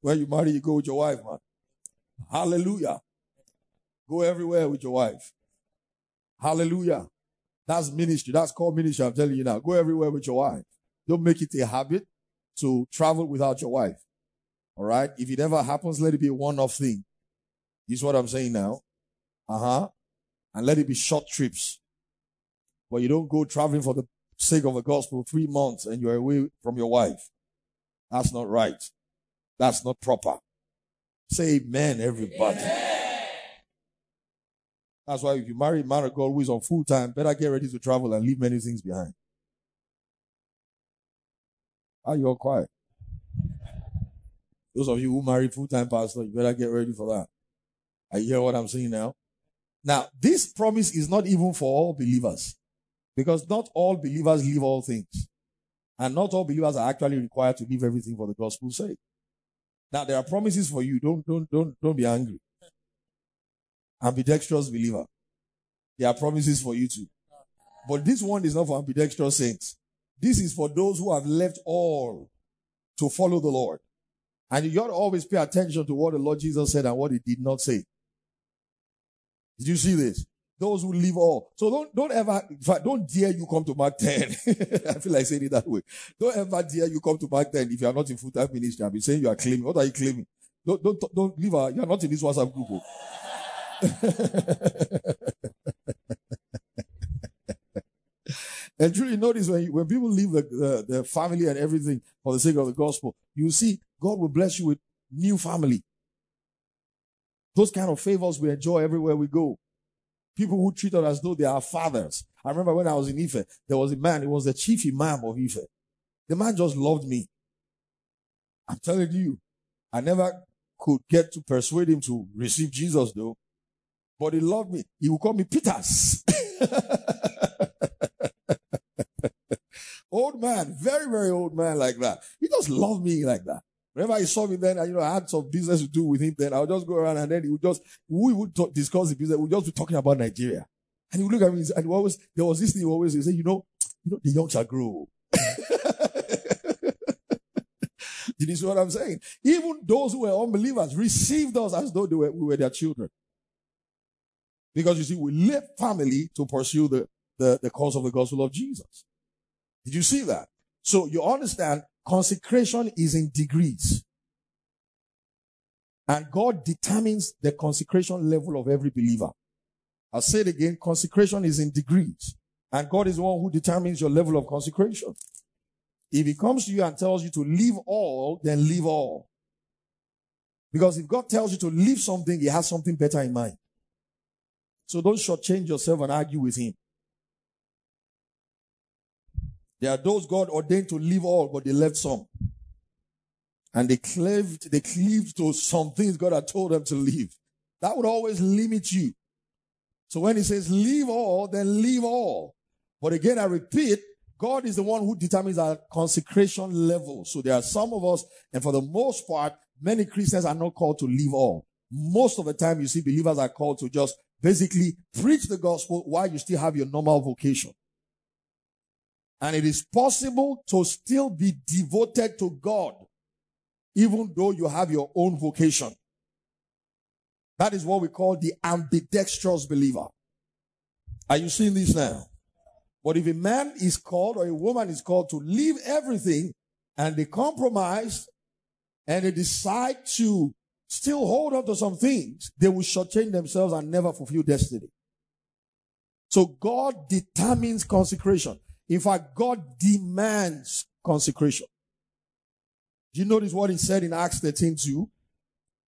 when you marry, you go with your wife, man. Hallelujah. Go everywhere with your wife. Hallelujah. That's ministry. That's called ministry. I'm telling you now. Go everywhere with your wife. Don't make it a habit to travel without your wife. All right. If it ever happens, let it be a one-off thing. See what I'm saying now? Uh huh. And let it be short trips. But you don't go traveling for the sake of the gospel three months and you're away from your wife. That's not right. That's not proper. Say amen, everybody. Amen. That's why if you marry a man of God who is on full time, better get ready to travel and leave many things behind. Are you all quiet? Those of you who marry full time pastor, you better get ready for that. I hear what I'm saying now. Now, this promise is not even for all believers. Because not all believers leave all things. And not all believers are actually required to leave everything for the gospel's sake. Now there are promises for you. Don't, don't, don't, don't be angry. Ambidextrous believer. There are promises for you too. But this one is not for ambidextrous saints. This is for those who have left all to follow the Lord. And you got to always pay attention to what the Lord Jesus said and what he did not say. Did you see this? Those who leave all. So don't, don't ever, fact, don't dare you come to Mark 10. I feel like saying it that way. Don't ever dare you come to Mark 10 if you are not in full-time ministry. I've been saying you are claiming. What are you claiming? Don't, don't, don't leave her. You are not in this WhatsApp group. Oh. And truly notice when, you, when people leave the, the, the family and everything for the sake of the gospel, you see God will bless you with new family. Those kind of favors we enjoy everywhere we go. People who treat us as though they are fathers. I remember when I was in Ife, there was a man, he was the chief imam of Ife. The man just loved me. I'm telling you, I never could get to persuade him to receive Jesus though. But he loved me. He would call me Peters. old man, very, very old man like that. He just loved me like that. Whenever he saw me then, you know, I had some business to do with him then, I would just go around and then he would just, we would talk, discuss the business, we would just be talking about Nigeria. And he would look at me and he always, there was this thing he always say, you know, you know, the young shall grow. Did you see what I'm saying? Even those who were unbelievers received us as though they were, we were their children. Because you see, we left family to pursue the, the, the cause of the gospel of Jesus. Did you see that? So you understand Consecration is in degrees. And God determines the consecration level of every believer. I'll say it again. Consecration is in degrees. And God is the one who determines your level of consecration. If he comes to you and tells you to leave all, then leave all. Because if God tells you to leave something, he has something better in mind. So don't shortchange yourself and argue with him. There are those God ordained to leave all, but they left some. And they cleaved, they cleaved to some things God had told them to leave. That would always limit you. So when he says leave all, then leave all. But again, I repeat, God is the one who determines our consecration level. So there are some of us, and for the most part, many Christians are not called to leave all. Most of the time, you see believers are called to just basically preach the gospel while you still have your normal vocation. And it is possible to still be devoted to God, even though you have your own vocation. That is what we call the ambidextrous believer. Are you seeing this now? But if a man is called or a woman is called to leave everything and they compromise and they decide to still hold on to some things, they will shortchange themselves and never fulfill destiny. So God determines consecration. In fact, God demands consecration. Do you notice what he said in Acts 13 2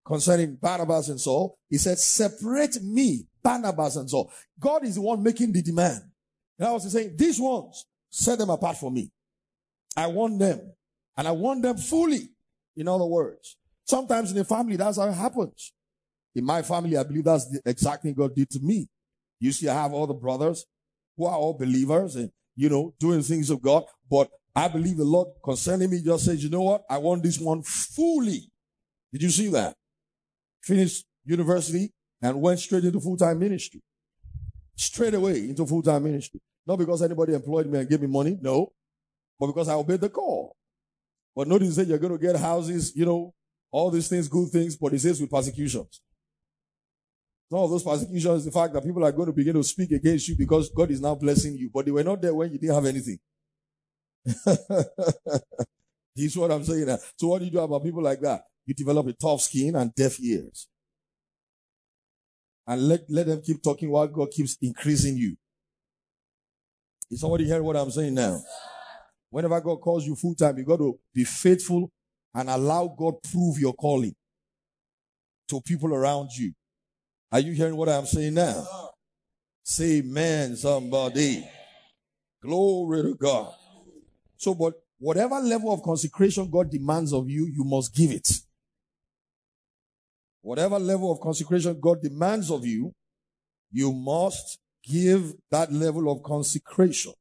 concerning Barnabas and Saul? He said, separate me, Barnabas and Saul. God is the one making the demand. And I was saying, these ones, set them apart for me. I want them. And I want them fully. In other words, sometimes in a family, that's how it happens. In my family, I believe that's the exact thing God did to me. You see, I have all the brothers who are all believers and, you know, doing things of God. But I believe the Lord concerning me just says, you know what? I want this one fully. Did you see that? Finished university and went straight into full-time ministry straight away into full-time ministry. Not because anybody employed me and gave me money, no, but because I obeyed the call. But notice that you're going to get houses, you know, all these things, good things, but it says with persecutions. Some of those persecutions, the fact that people are going to begin to speak against you because God is now blessing you, but they were not there when you didn't have anything. is what I'm saying. Now. So what do you do about people like that? You develop a tough skin and deaf ears and let, let them keep talking while God keeps increasing you. Is somebody hearing what I'm saying now? Whenever God calls you full time, you got to be faithful and allow God prove your calling to people around you. Are you hearing what I'm saying now? Say amen, somebody. Glory to God. So, but whatever level of consecration God demands of you, you must give it. Whatever level of consecration God demands of you, you must give that level of consecration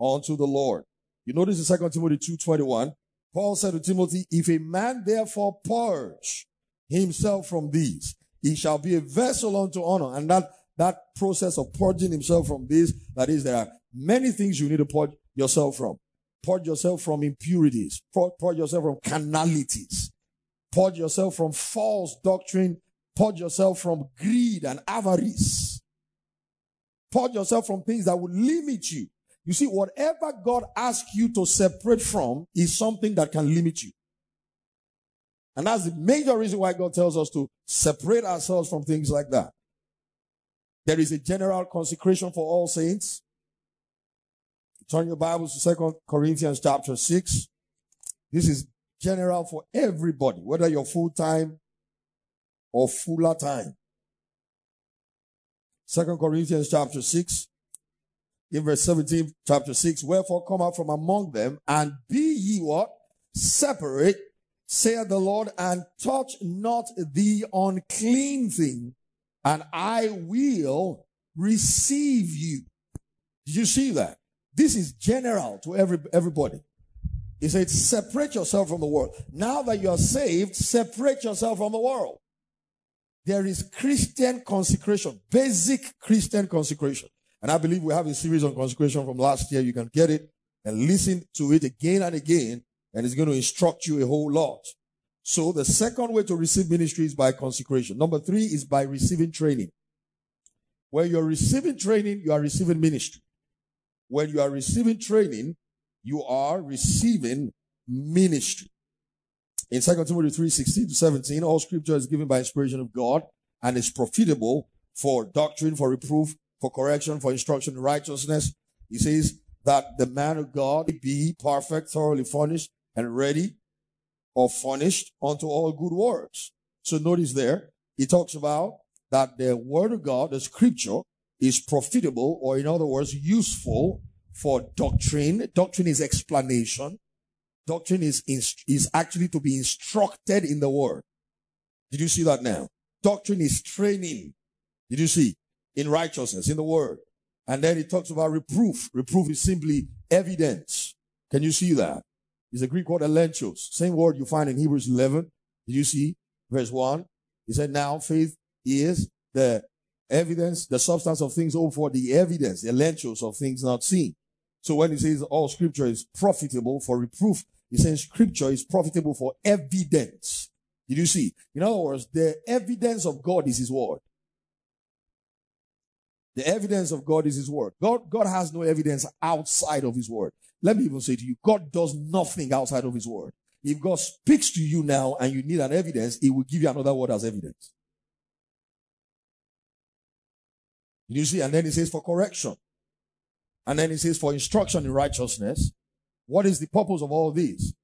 unto the Lord. You notice in 2 Timothy 2.21, Paul said to Timothy, if a man therefore purge himself from these, he shall be a vessel unto honor. And that, that process of purging himself from this, that is, there are many things you need to purge yourself from. Purge yourself from impurities. Purge yourself from carnalities. Purge yourself from false doctrine. Purge yourself from greed and avarice. Purge yourself from things that will limit you. You see, whatever God asks you to separate from is something that can limit you. And that's the major reason why God tells us to separate ourselves from things like that. There is a general consecration for all saints. Turn your Bibles to Second Corinthians chapter 6. This is general for everybody, whether you're full time or fuller time. Second Corinthians chapter 6, in verse 17, chapter 6, wherefore come out from among them and be ye what? Separate, saith the Lord, and touch not the unclean thing, and I will receive you. Did you see that? This is general to every, everybody. He said, separate yourself from the world. Now that you are saved, separate yourself from the world. There is Christian consecration, basic Christian consecration. And I believe we have a series on consecration from last year. You can get it and listen to it again and again, and it's going to instruct you a whole lot. So the second way to receive ministry is by consecration. Number three is by receiving training. When you're receiving training, you are receiving ministry. When you are receiving training, you are receiving ministry. In 2 Timothy 3 16 to 17, all scripture is given by inspiration of God and is profitable for doctrine, for reproof, for correction, for instruction in righteousness. He says that the man of God be perfect, thoroughly furnished, and ready or furnished unto all good works. So notice there, he talks about that the word of God, the scripture, is profitable, or in other words, useful for doctrine. Doctrine is explanation. Doctrine is, inst- is actually to be instructed in the word. Did you see that now? Doctrine is training. Did you see? In righteousness, in the word. And then it talks about reproof. Reproof is simply evidence. Can you see that? It's a Greek word elenchos. Same word you find in Hebrews 11. Did you see? Verse 1. He said, now faith is the evidence, the substance of things hoped for, the evidence, the elenchos of things not seen. So when he says all scripture is profitable for reproof, he says scripture is profitable for evidence. Did you see? In other words, the evidence of God is his word. The evidence of God is his word. God, God has no evidence outside of his word. Let me even say to you, God does nothing outside of his word. If God speaks to you now and you need an evidence, he will give you another word as evidence. You see, and then he says for correction. And then he says for instruction in righteousness. What is the purpose of all these?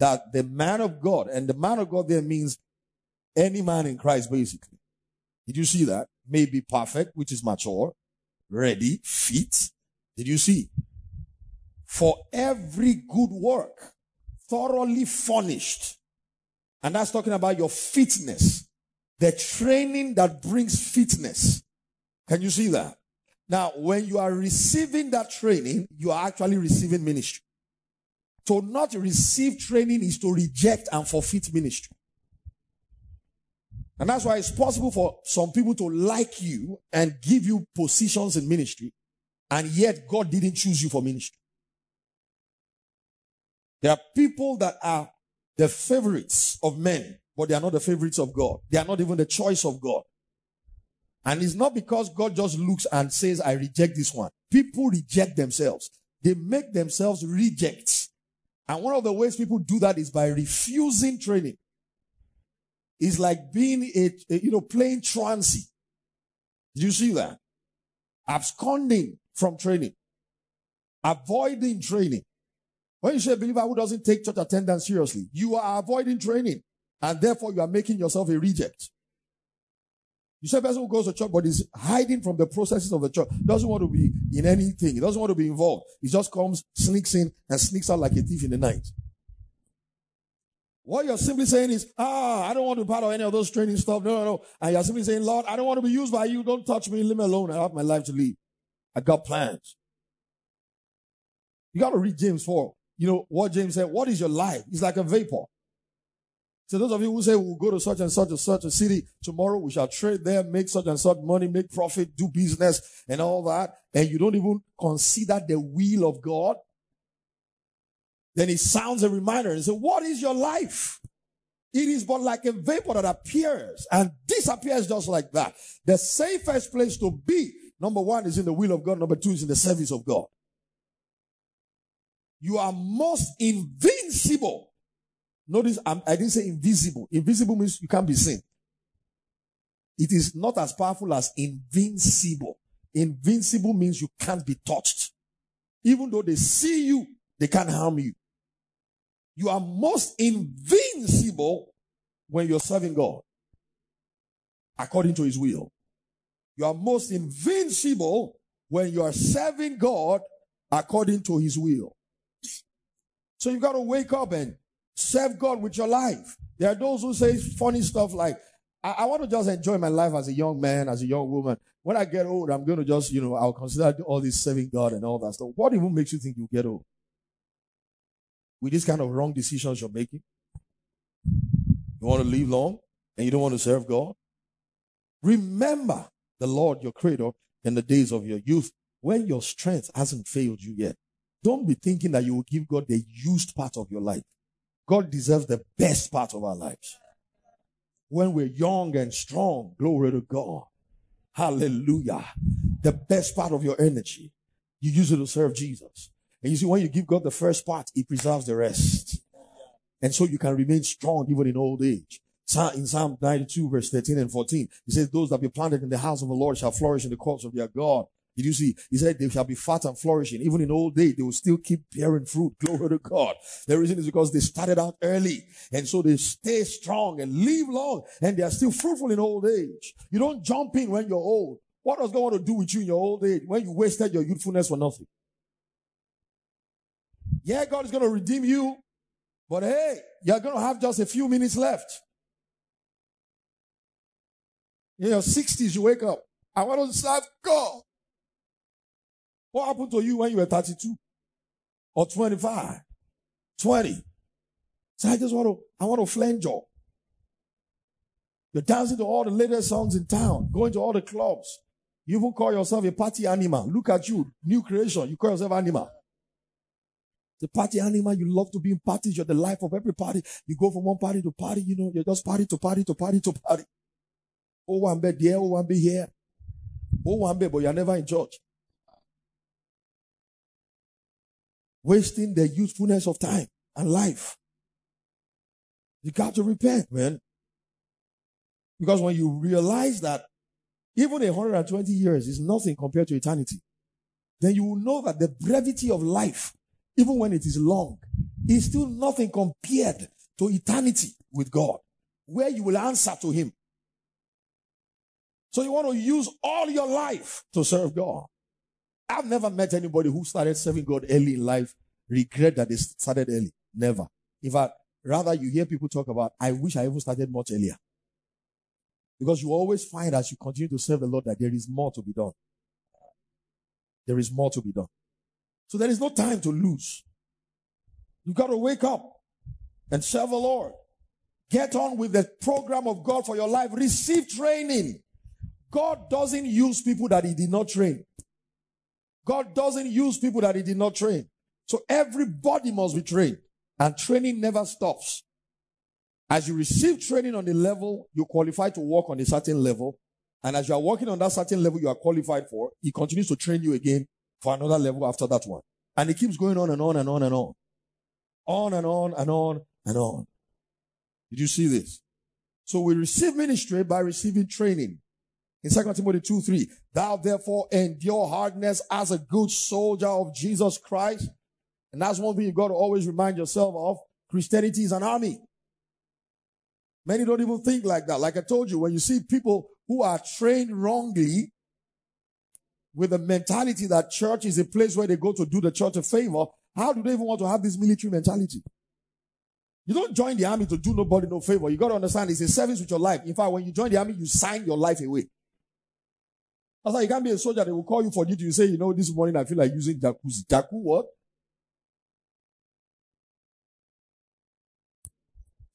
That the man of God, and the man of God there means any man in Christ basically. Did you see that? May be perfect, which is mature, ready, fit. Did you see? For every good work, thoroughly furnished. And that's talking about your fitness. The training that brings fitness. Can you see that? Now, when you are receiving that training, you are actually receiving ministry. To not receive training is to reject and forfeit ministry. And that's why it's possible for some people to like you and give you positions in ministry, and yet God didn't choose you for ministry. There are people that are the favorites of men, but they are not the favorites of God. They are not even the choice of God. And it's not because God just looks and says, I reject this one. People reject themselves. They make themselves rejects. And one of the ways people do that is by refusing training. It's like being a, a you know, playing trancy. Did you see that? Absconding from training. Avoiding training. When you say a believer who doesn't take church attendance seriously, you are avoiding training. And therefore you are making yourself a reject. You say a person who goes to church but is hiding from the processes of the church, doesn't want to be in anything, he doesn't want to be involved. He just comes, sneaks in, and sneaks out like a thief in the night. What you're simply saying is, ah, I don't want to be part of any of those training stuff. No, no, no. And you're simply saying, Lord, I don't want to be used by you. Don't touch me. Leave me alone. I have my life to lead. I got plans. You got to read James 4. You know what James said? What is your life? It's like a vapor. So those of you who say we'll go to such and such and such a city tomorrow, we shall trade there, make such and such money, make profit, do business and all that, and you don't even consider the will of God, then he sounds a reminder and say, what is your life? It is but like a vapor that appears and disappears just like that. The safest place to be, number one, is in the will of God. Number two is in the service of God. You are most invincible Notice I'm, I did not say invisible. Invisible means you can't be seen. It is not as powerful as invincible. Invincible means you can't be touched. Even though they see you, they can't harm you. You are most invincible when you're serving God according to his will. You are most invincible when you are serving God according to his will. So you've got to wake up and Serve God with your life. There are those who say funny stuff like, I, I, want to just enjoy my life as a young man, as a young woman. When I get old, I'm going to just, you know, I'll consider all this serving God and all that stuff. What even makes you think you'll get old? With this kind of wrong decisions you're making? You want to live long and you don't want to serve God? Remember the Lord, your creator, in the days of your youth when your strength hasn't failed you yet. Don't be thinking that you will give God the used part of your life. God deserves the best part of our lives. When we're young and strong, glory to God. Hallelujah. The best part of your energy, you use it to serve Jesus. And you see, when you give God the first part, He preserves the rest. And so you can remain strong even in old age. In Psalm 92, verse 13 and 14, he says, Those that be planted in the house of the Lord shall flourish in the courts of their God. Did you see? He said they shall be fat and flourishing. Even in old age, they will still keep bearing fruit. Glory to God. The reason is because they started out early. And so they stay strong and live long and they are still fruitful in old age. You don't jump in when you're old. What does God want to do with you in your old age when you wasted your youthfulness for nothing? Yeah, God is going to redeem you, but hey, you're going to have just a few minutes left. In your 60s, you wake up. I want to serve God. What happened to you when you were 32 or 25, 20? So I just want to, I want to flange you. You're dancing to all the latest songs in town, going to all the clubs. You even call yourself a party animal. Look at you, new creation. You call yourself animal. The party animal, you love to be in parties. You're the life of every party. You go from one party to party, you know, you're just party to party to party to party. Oh, one bed there, oh, one bed here. Oh, one bed, but you're never in church. Wasting the usefulness of time and life. You got to repent, man. Because when you realize that even 120 years is nothing compared to eternity, then you will know that the brevity of life, even when it is long, is still nothing compared to eternity with God, where you will answer to Him. So you want to use all your life to serve God. I've never met anybody who started serving God early in life, regret that they started early. Never. In fact, rather you hear people talk about, I wish I even started much earlier. Because you always find as you continue to serve the Lord that there is more to be done. There is more to be done. So there is no time to lose. You've got to wake up and serve the Lord. Get on with the program of God for your life. Receive training. God doesn't use people that he did not train. God doesn't use people that he did not train. So everybody must be trained and training never stops. As you receive training on the level, you qualify to work on a certain level. And as you are working on that certain level you are qualified for, he continues to train you again for another level after that one. And it keeps going on and on and on and on. On and on and on and on. Did you see this? So we receive ministry by receiving training. In 2 Timothy 2 3, thou therefore endure hardness as a good soldier of Jesus Christ. And that's one thing you've got to always remind yourself of. Christianity is an army. Many don't even think like that. Like I told you, when you see people who are trained wrongly with the mentality that church is a place where they go to do the church a favor, how do they even want to have this military mentality? You don't join the army to do nobody no favor. You got to understand it's a service with your life. In fact, when you join the army, you sign your life away. That's why you can't be a soldier. They will call you for duty. You say, you know, this morning I feel like using jacuzzi. Jacu what?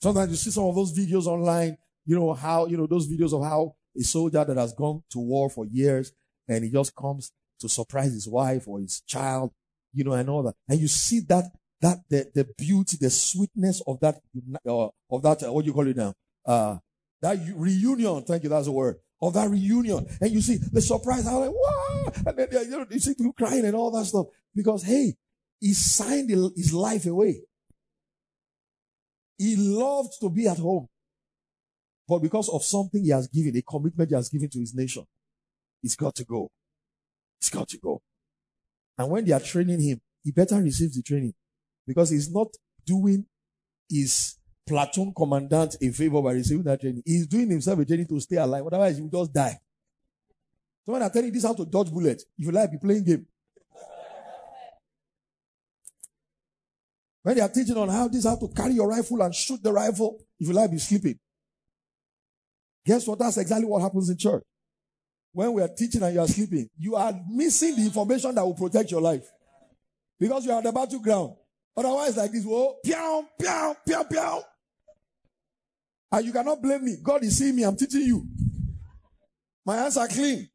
Sometimes you see some of those videos online, you know, how, you know, those videos of how a soldier that has gone to war for years and he just comes to surprise his wife or his child, you know, and all that. And you see that, that, the, the beauty, the sweetness of that, uh, of that, uh, what do you call it now? Uh, that reunion. Thank you. That's the word. Of that reunion. And you see the surprise. I'm like, wow. And then, you know, you see people crying and all that stuff. Because, hey, he signed his life away. He loved to be at home. But because of something he has given, a commitment he has given to his nation, he's got to go. He's got to go. And when they are training him, he better receive the training because he's not doing his platoon commandant a favor by receiving that training. He's doing himself a training to stay alive. Otherwise, he will just die. So when I tell you this how to dodge bullets, if you like, be playing game. When they are teaching on how this how to carry your rifle and shoot the rifle, if you like, be sleeping. Guess what? That's exactly what happens in church. When we are teaching and you are sleeping, you are missing the information that will protect your life. Because you are at the battleground. Otherwise, like this, oh, piao, piao, piao, piao. And you cannot blame me. God is seeing me. I'm teaching you. My hands are clean.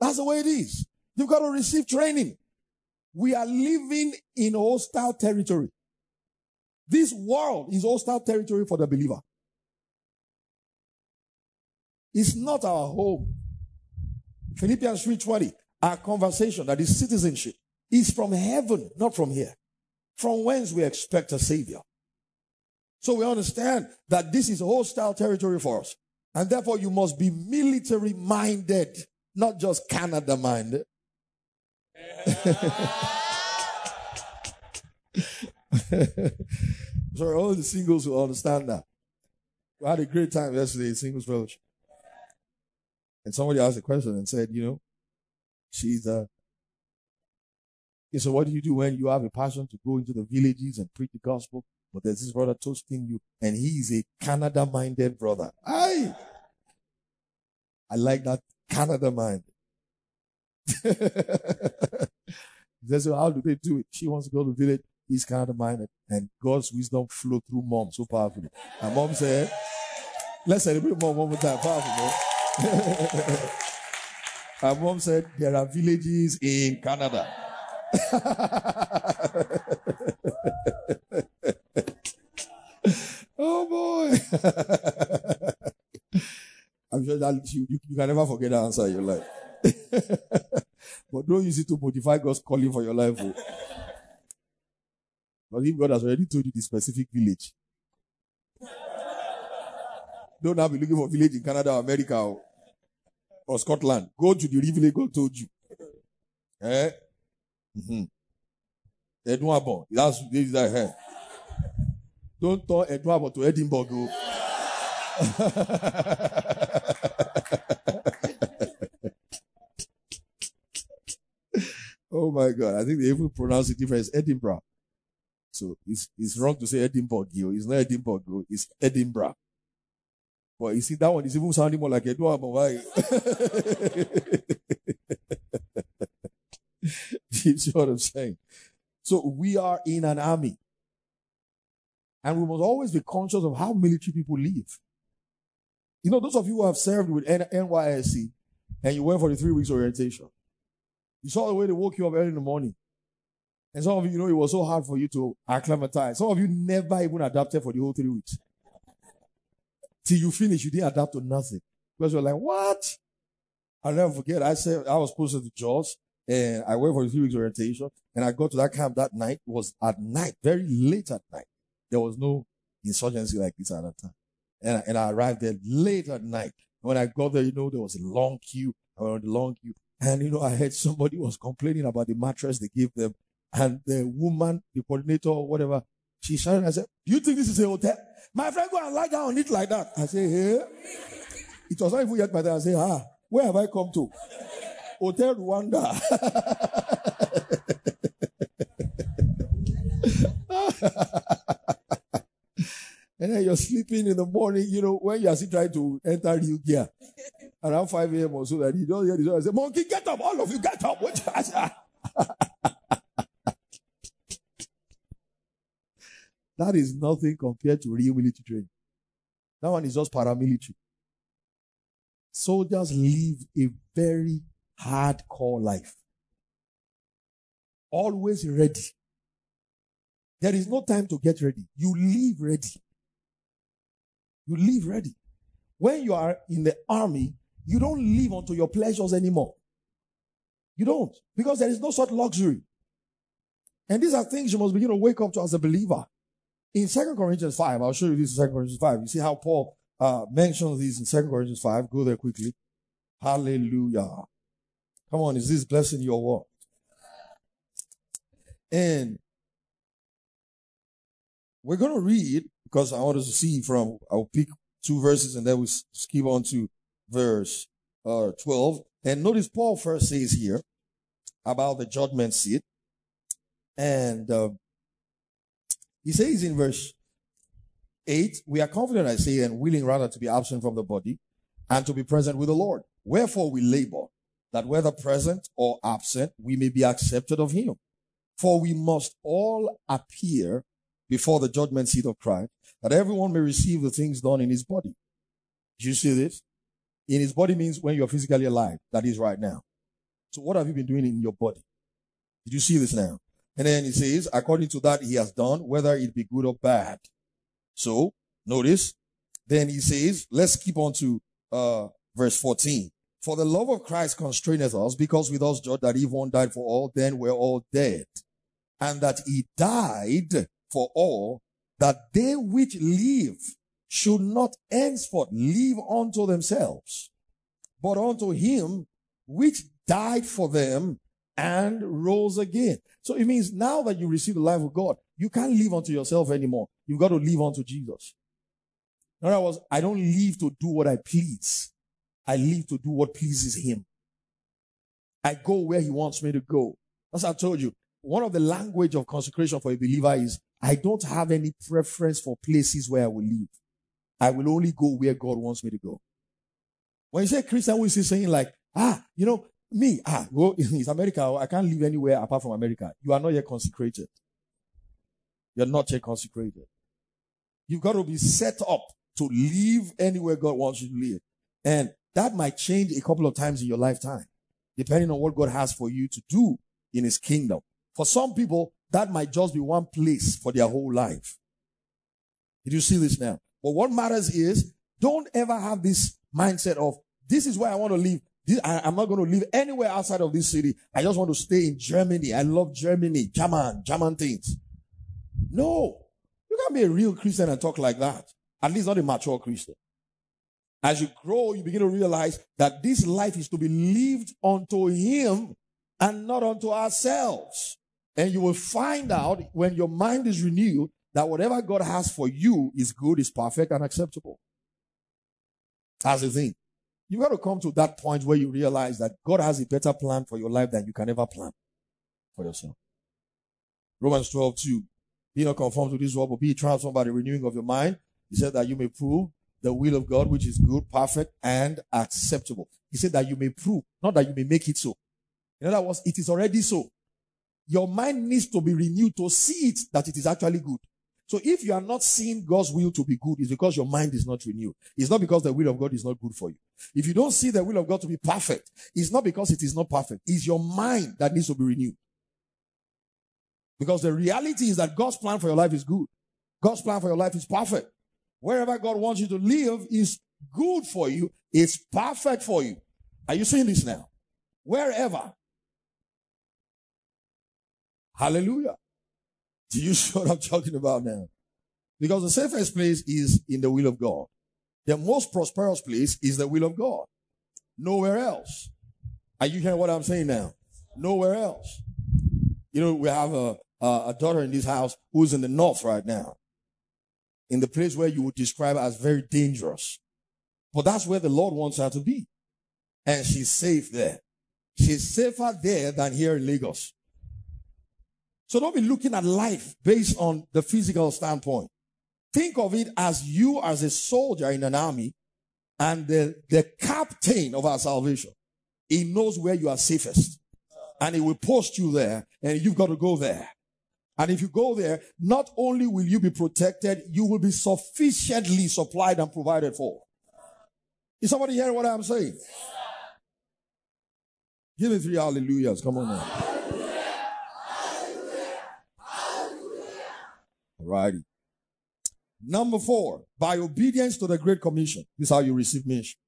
That's the way it is. You've got to receive training. We are living in hostile territory. This world is hostile territory for the believer. It's not our home. Philippians 3:20, our conversation, that is citizenship, is from heaven, not from here. From whence we expect a savior. So we understand that this is hostile territory for us. And therefore you must be military minded, not just Canada minded. so all the singles will understand that. We had a great time yesterday in singles fellowship. And somebody asked a question and said, you know, she's uh so what do you do when you have a passion to go into the villages and preach the gospel? But there's this brother toasting you, and he is a Canada minded brother. I I like that Canada mind. They say, how do they do it? She wants to go to village. He's Canada minded. And God's wisdom flow through mom so powerfully. And mom said, let's celebrate mom one more time. Powerful. and mom said, there are villages in Canada. oh boy. I'm sure that you, you, you can never forget that answer in your life. but don't use it to modify God's calling for your life. Oh. But if God has already told you the specific village, don't now be looking for village in Canada or America or, or Scotland. Go to the village God told you. Eh? Mm-hmm. Edwin That's this is that hair. Don't turn Edwin to Edinburgh. oh. oh my God. I think they even pronounce it different. It's Edinburgh. So it's, it's wrong to say Edinburgh. oh. It's not Edinburgh. oh. It's Edinburgh. But you see, that one is even sounding more like a Edward. Why? you see what I'm saying? So we are in an army. And we must always be conscious of how military people live. You know, those of you who have served with N- NYSC and you went for the three weeks orientation, you saw the way they woke you up early in the morning. And some of you, you know, it was so hard for you to acclimatize. Some of you never even adapted for the whole three weeks. Till you finish, you didn't adapt to nothing. Because you're like, what? I'll never forget. I said I was posted to Jos and I went for the three weeks orientation and I got to that camp that night. It was at night, very late at night. There was no insurgency like this at that time. And, I- and I arrived there late at night. When I got there, you know, there was a long queue. I went on the long queue. And, you know, I heard somebody was complaining about the mattress they gave them. And the woman, the coordinator or whatever, she shouted, I said, do you think this is a hotel? My friend, go and lie down on it like that. I say, hey. It was not even yet then. I say, ah, where have I come to? Hotel Rwanda. and then you're sleeping in the morning, you know, when you're still trying to enter new gear. Around 5 a.m. or so that you don't hear the I say, Monkey, get up, all of you get up. That is nothing compared to real military training. That one is just paramilitary. Soldiers live a very hardcore life. Always ready. There is no time to get ready. You live ready. You live ready. When you are in the army, you don't live unto your pleasures anymore. You don't. Because there is no such luxury. And these are things you must begin to wake up to as a believer. In 2 Corinthians 5, I'll show you this in 2 Corinthians 5. You see how Paul uh, mentions these in 2 Corinthians 5. Go there quickly. Hallelujah. Come on, is this blessing your world? And we're going to read because I want us to see from, I'll pick two verses and then we'll skip on to verse uh, 12. And notice Paul first says here about the judgment seat. And uh, he says in verse 8, we are confident, I say, and willing rather to be absent from the body and to be present with the Lord. Wherefore we labor that whether present or absent, we may be accepted of him. For we must all appear before the judgment seat of Christ, that everyone may receive the things done in his body. Do you see this? In his body means when you're physically alive, that is right now. So what have you been doing in your body? Did you see this now? And then he says, according to that he has done, whether it be good or bad. So notice, then he says, let's keep on to uh, verse 14. For the love of Christ constraineth us, because with us judged that if one died for all, then we're all dead. And that he died for all, that they which live should not henceforth live unto themselves, but unto him which died for them and rose again. So it means now that you receive the life of God, you can't live unto yourself anymore. You've got to live unto Jesus. In other words, I don't live to do what I please. I live to do what pleases him. I go where he wants me to go. As I told you, one of the language of consecration for a believer is I don't have any preference for places where I will live. I will only go where God wants me to go. When you say Christian, we see saying like, ah, you know, me, ah, go, it's America. I can't live anywhere apart from America. You are not yet consecrated. You're not yet consecrated. You've got to be set up to live anywhere God wants you to live. And that might change a couple of times in your lifetime, depending on what God has for you to do in his kingdom. For some people, that might just be one place for their whole life. Did you see this now? But what matters is don't ever have this mindset of this is where I want to live. This, I, am not going to live anywhere outside of this city. I just want to stay in Germany. I love Germany, German, German things. No, you can't be a real Christian and talk like that. At least not a mature Christian. As you grow, you begin to realize that this life is to be lived unto Him and not unto ourselves. And you will find out when your mind is renewed that whatever God has for you is good, is perfect, and acceptable. That's the thing. You got to come to that point where you realize that God has a better plan for your life than you can ever plan for yourself. Romans 12, 2. Be not conformed to this world, but be transformed by the renewing of your mind. He said that you may prove the will of God, which is good, perfect, and acceptable. He said that you may prove, not that you may make it so. In other words, it is already so. Your mind needs to be renewed to see it that it is actually good. So if you are not seeing God's will to be good, it's because your mind is not renewed. It's not because the will of God is not good for you. If you don't see the will of God to be perfect, it's not because it is not perfect. It's your mind that needs to be renewed. Because the reality is that God's plan for your life is good. God's plan for your life is perfect. Wherever God wants you to live is good for you. It's perfect for you. Are you seeing this now? Wherever. Hallelujah. Do you see what I'm talking about now? Because the safest place is in the will of God. The most prosperous place is the will of God. Nowhere else. Are you hearing what I'm saying now? Nowhere else. You know, we have a, a, daughter in this house who's in the north right now. In the place where you would describe as very dangerous. But that's where the Lord wants her to be. And she's safe there. She's safer there than here in Lagos. So don't be looking at life based on the physical standpoint. Think of it as you as a soldier in an army and the, the captain of our salvation. He knows where you are safest and he will post you there and you've got to go there. And if you go there, not only will you be protected, you will be sufficiently supplied and provided for. Is somebody hearing what I'm saying? Give me three hallelujahs. Come on now. Alrighty. Number four, by obedience to the Great Commission. This is how you receive ministry.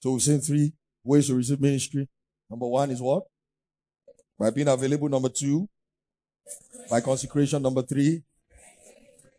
So we've seen three ways to receive ministry. Number one is what? By being available. Number two, by consecration. Number three,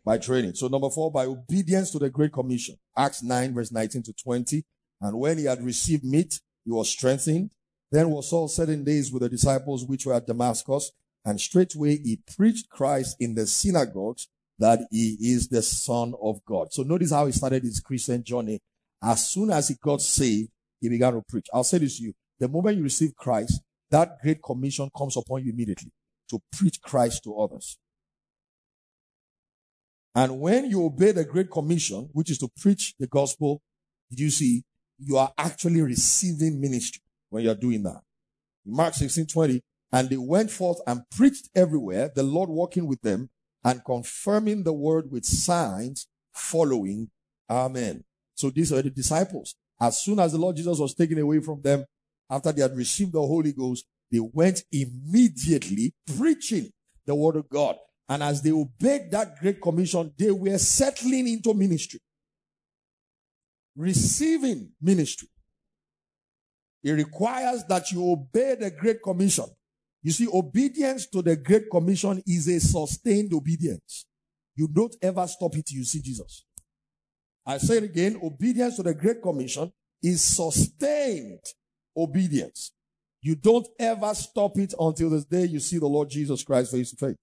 by training. So number four, by obedience to the Great Commission. Acts 9 verse 19 to 20. And when he had received meat, he was strengthened. Then was Saul seven days with the disciples which were at Damascus. And straightway he preached Christ in the synagogues that he is the son of God. So notice how he started his Christian journey. As soon as he got saved, he began to preach. I'll say this to you. The moment you receive Christ, that great commission comes upon you immediately to preach Christ to others. And when you obey the great commission, which is to preach the gospel, did you see, you are actually receiving ministry when you're doing that. Mark 16, 20, and they went forth and preached everywhere, the Lord walking with them and confirming the word with signs following. Amen. So these are the disciples. As soon as the Lord Jesus was taken away from them, after they had received the Holy Ghost, they went immediately preaching the word of God. And as they obeyed that great commission, they were settling into ministry, receiving ministry. It requires that you obey the great commission. You see, obedience to the Great Commission is a sustained obedience. You don't ever stop it you see Jesus. I say it again, obedience to the Great Commission is sustained obedience. You don't ever stop it until the day you see the Lord Jesus Christ face to face.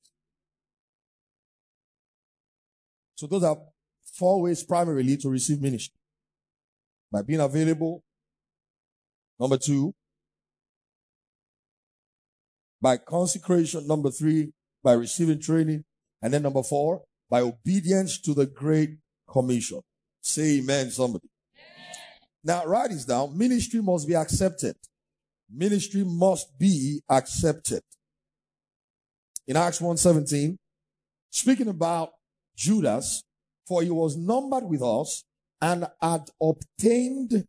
So those are four ways primarily to receive ministry. By being available. Number two, by consecration. Number three, by receiving training. And then number four, by obedience to the Great Commission. Say amen, somebody. Now write this down. Ministry must be accepted. Ministry must be accepted. In Acts 1:17, speaking about Judas, for he was numbered with us and had obtained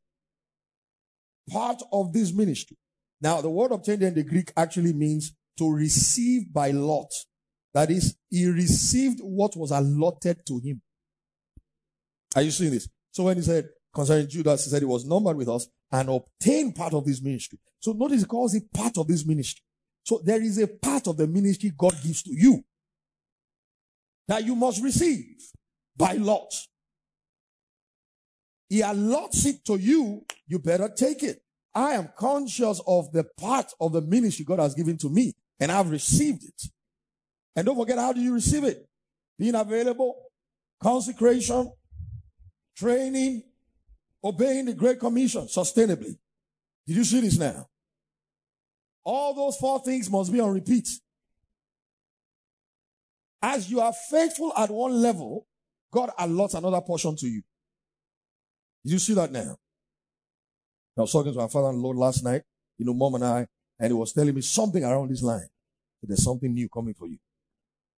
part of this ministry. Now, the word obtained in the Greek actually means to receive by lot. That is, he received what was allotted to him. Are you seeing this? So when he said concerning Judas, he said he was numbered with us and obtained part of this ministry. So notice he calls it part of this ministry. So there is a part of the ministry God gives to you that you must receive by lot. He allots it to you, you better take it. I am conscious of the part of the ministry God has given to me, and I've received it. And don't forget, how do you receive it? Being available, consecration, training, obeying the Great Commission sustainably. Did you see this now? All those four things must be on repeat. As you are faithful at one level, God allots another portion to you. Did you see that now? I was talking to my father and Lord last night, you know, mom and I, and he was telling me something around this line. There's something new coming for you.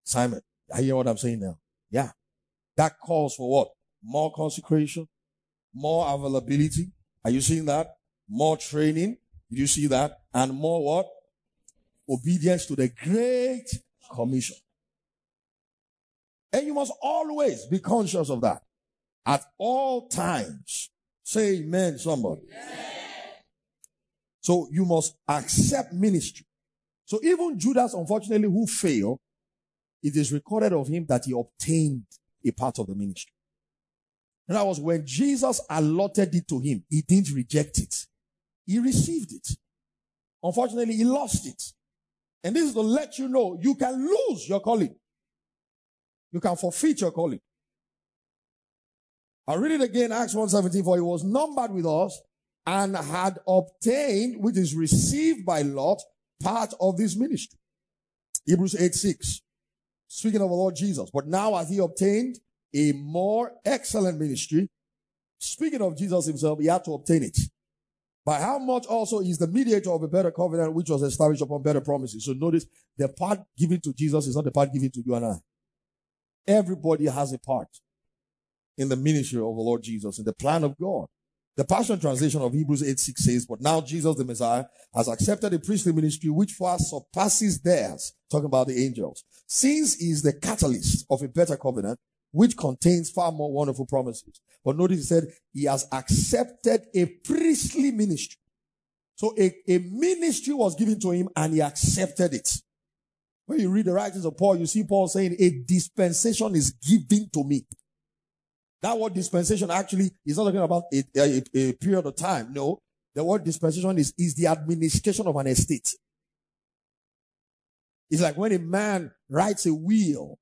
Simon, I hear what I'm saying now. Yeah. That calls for what? More consecration, more availability. Are you seeing that? More training. Did you see that? And more what? Obedience to the great commission. And you must always be conscious of that. At all times. Say amen, somebody. So you must accept ministry. So even Judas, unfortunately, who failed, it is recorded of him that he obtained a part of the ministry. In other words, when Jesus allotted it to him, he didn't reject it. He received it. Unfortunately, he lost it. And this is to let you know you can lose your calling. You can forfeit your calling. I'll read it again, Acts 1.17, for he was numbered with us and had obtained, which is received by lot, part of this ministry. Hebrews 8, 6. Speaking of the Lord Jesus. But now has he obtained a more excellent ministry. Speaking of Jesus himself, he had to obtain it. By how much also is the mediator of a better covenant which was established upon better promises. So notice the part given to Jesus is not the part given to you and I. Everybody has a part in the ministry of the Lord Jesus, in the plan of God. The Passion Translation of Hebrews 8 6 says, But now Jesus the Messiah has accepted a priestly ministry which far surpasses theirs, talking about the angels, since he is the catalyst of a better covenant, which contains far more wonderful promises. But notice he said, He has accepted a priestly ministry. So a, a ministry was given to him and he accepted it. When you read the writings of Paul, you see Paul saying, A dispensation is given to me. That word dispensation actually is not talking about a, a, a period of time. No. The word dispensation is, is the administration of an estate. It's like when a man writes a will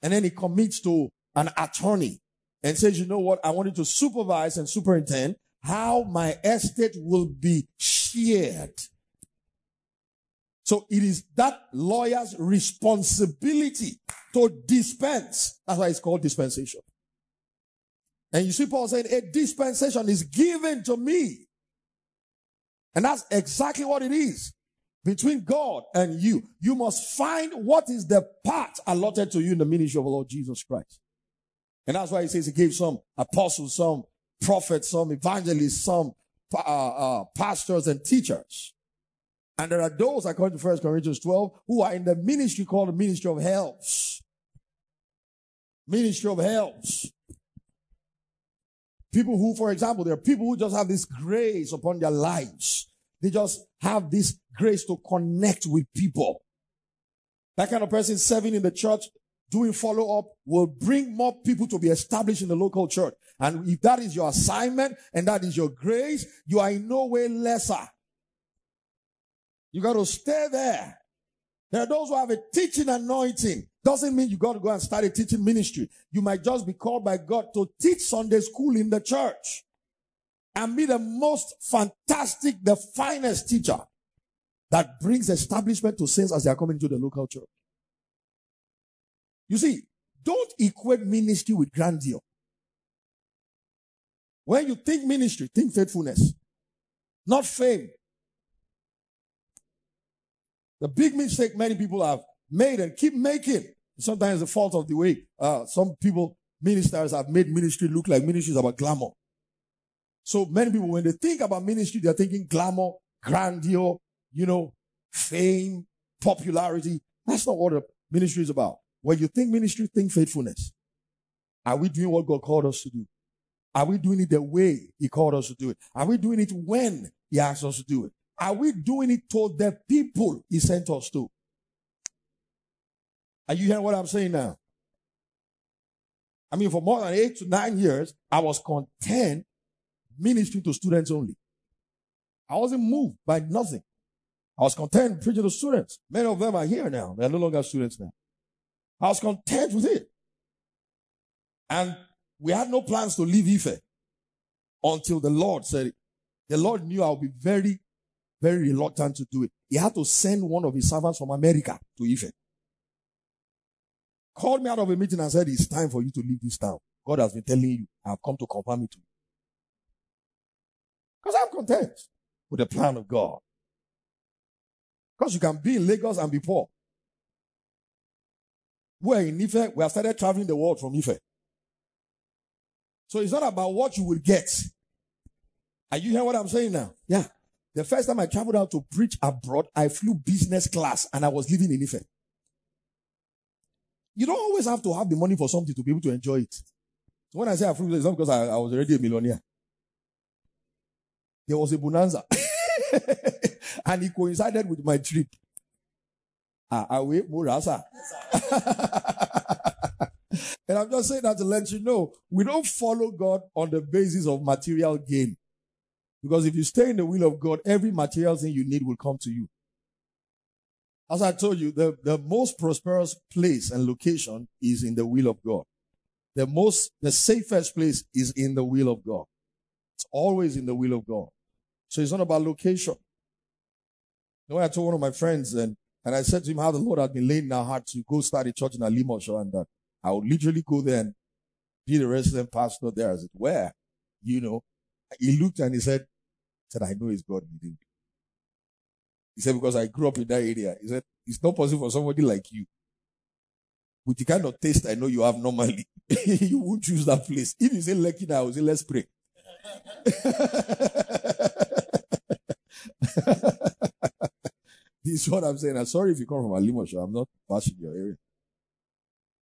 and then he commits to an attorney and says, you know what? I want you to supervise and superintend how my estate will be shared. So it is that lawyer's responsibility to dispense. That's why it's called dispensation. And you see Paul saying, a dispensation is given to me. And that's exactly what it is between God and you. You must find what is the part allotted to you in the ministry of the Lord Jesus Christ. And that's why he says he gave some apostles, some prophets, some evangelists, some uh, uh, pastors and teachers. And there are those, according to 1 Corinthians 12, who are in the ministry called the ministry of helps. Ministry of helps. People who, for example, there are people who just have this grace upon their lives. They just have this grace to connect with people. That kind of person serving in the church doing follow up will bring more people to be established in the local church. And if that is your assignment and that is your grace, you are in no way lesser. You got to stay there. There are those who have a teaching anointing. Doesn't mean you got to go and start a teaching ministry. You might just be called by God to teach Sunday school in the church and be the most fantastic, the finest teacher that brings establishment to saints as they are coming to the local church. You see, don't equate ministry with grandeur. When you think ministry, think faithfulness, not fame. The big mistake many people have made and keep making. Sometimes the fault of the way uh, some people, ministers, have made ministry look like ministry is about glamour. So many people, when they think about ministry, they're thinking glamour, grandeur, you know, fame, popularity. That's not what the ministry is about. When you think ministry, think faithfulness. Are we doing what God called us to do? Are we doing it the way He called us to do it? Are we doing it when He asked us to do it? Are we doing it to the people He sent us to? Are you hearing what I'm saying now? I mean, for more than eight to nine years, I was content ministering to students only. I wasn't moved by nothing. I was content preaching to students. Many of them are here now. They're no longer students now. I was content with it. And we had no plans to leave Ife until the Lord said it. The Lord knew I would be very, very reluctant to do it. He had to send one of his servants from America to Ife. Called me out of a meeting and said, It's time for you to leave this town. God has been telling you, I've come to confirm it to you. Because I'm content with the plan of God. Because you can be in Lagos and be poor. We're in Ife. We have started traveling the world from Ife. So it's not about what you will get. Are you hearing what I'm saying now? Yeah. The first time I traveled out to preach abroad, I flew business class and I was living in Ife. You don't always have to have the money for something to be able to enjoy it. So when I say I flew, it's not because I, I was already a millionaire. There was a bonanza. and it coincided with my trip. Ah, away, Murasa. and I'm just saying that to let you know, we don't follow God on the basis of material gain. Because if you stay in the will of God, every material thing you need will come to you. As I told you, the, the most prosperous place and location is in the will of God. The most, the safest place is in the will of God. It's always in the will of God. So it's not about location. You know, I told one of my friends and, and I said to him how the Lord had been laying in our heart to go start a church in Alimosho and that I would literally go there and be the resident pastor there as it were. You know, he looked and he said, said, I know it's God leading He said, because I grew up in that area. He said, it's not possible for somebody like you. With the kind of taste I know you have normally, you won't choose that place. If you say lucky now, I will say, let's pray. this is what I'm saying. I'm sorry if you come from Alimosho. I'm not bashing your area.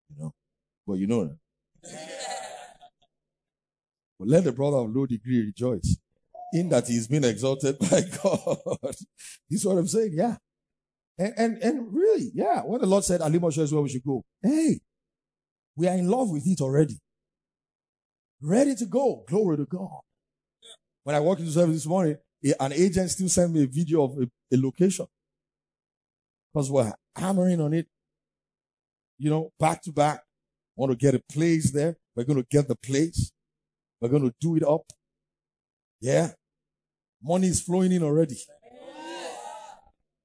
You know. But you know But let the brother of low degree rejoice in that he's been exalted by God. is what I'm saying. Yeah. And, and, and really, yeah, when the Lord said Alimosho is where we should go, hey, we are in love with it already. Ready to go. Glory to God. When I walked into service this morning, an agent still sent me a video of a, a location. Because we're hammering on it, you know, back to back. Want to get a place there. We're going to get the place. We're going to do it up. Yeah. Money is flowing in already.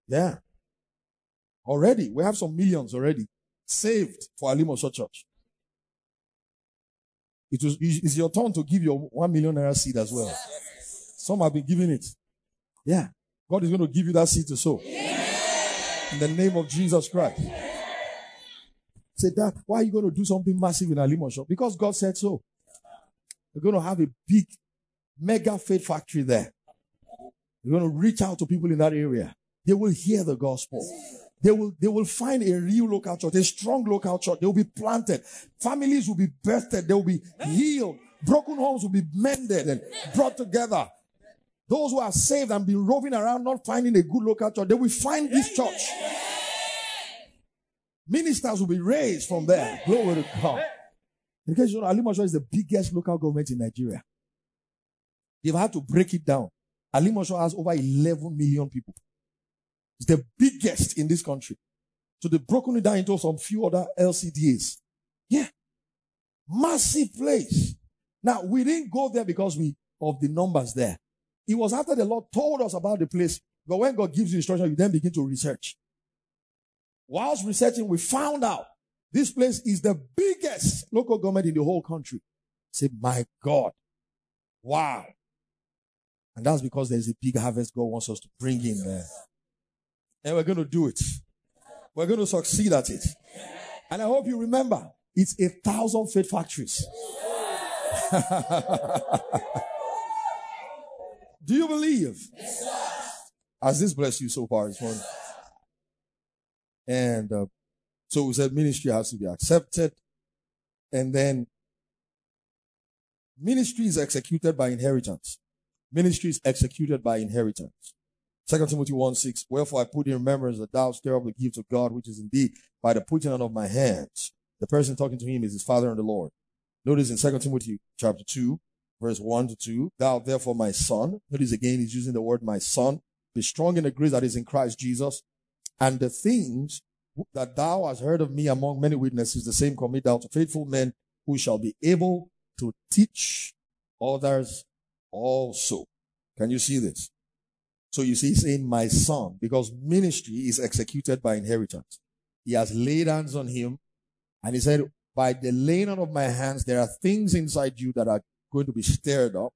Yeah. Already. We have some millions already saved for Alimosho Church. It was, it's your turn to give your one million naira seed as well. Some have been giving it. Yeah. God is going to give you that seed to sow. In the name of Jesus Christ. Say that, why are you going to do something massive in Alimosho? Because God said so. We're going to have a big, mega faith factory there. We're going to reach out to people in that area. They will hear the gospel. They will, they will find a real local church, a strong local church. They will be planted. Families will be birthed. They will be healed. Broken homes will be mended and brought together. Those who are saved and been roving around not finding a good local church, they will find this church. Ministers will be raised from there. Glory to God. In case you know, Alimosho is the biggest local government in Nigeria. They've had to break it down. Alimosho has over 11 million people. It's the biggest in this country. So they've broken it down into some few other LCDAs. Yeah. Massive place. Now, we didn't go there because we, of the numbers there. It was after the Lord told us about the place. But when God gives you instruction, you then begin to research. Whilst researching, we found out this place is the biggest local government in the whole country. Say, my God. Wow. And that's because there's a big harvest God wants us to bring in there. And we're going to do it. We're going to succeed at it. And I hope you remember, it's a thousand faith factories. do you believe? Has this blessed you so far this morning? And uh, so we said ministry has to be accepted. And then ministry is executed by inheritance. Ministry is executed by inheritance. 2 Timothy 1 6. Wherefore I put in remembrance that thou stir up the gift of God, which is indeed by the putting on of my hands. The person talking to him is his father and the Lord. Notice in 2 Timothy chapter 2, verse 1 to 2. Thou therefore my son. Notice again, he's using the word my son. Be strong in the grace that is in Christ Jesus. And the things that thou hast heard of me among many witnesses, the same commit thou to faithful men who shall be able to teach others also. Can you see this? So you see, he's saying, my son, because ministry is executed by inheritance. He has laid hands on him, and he said, by the laying on of my hands, there are things inside you that are going to be stirred up,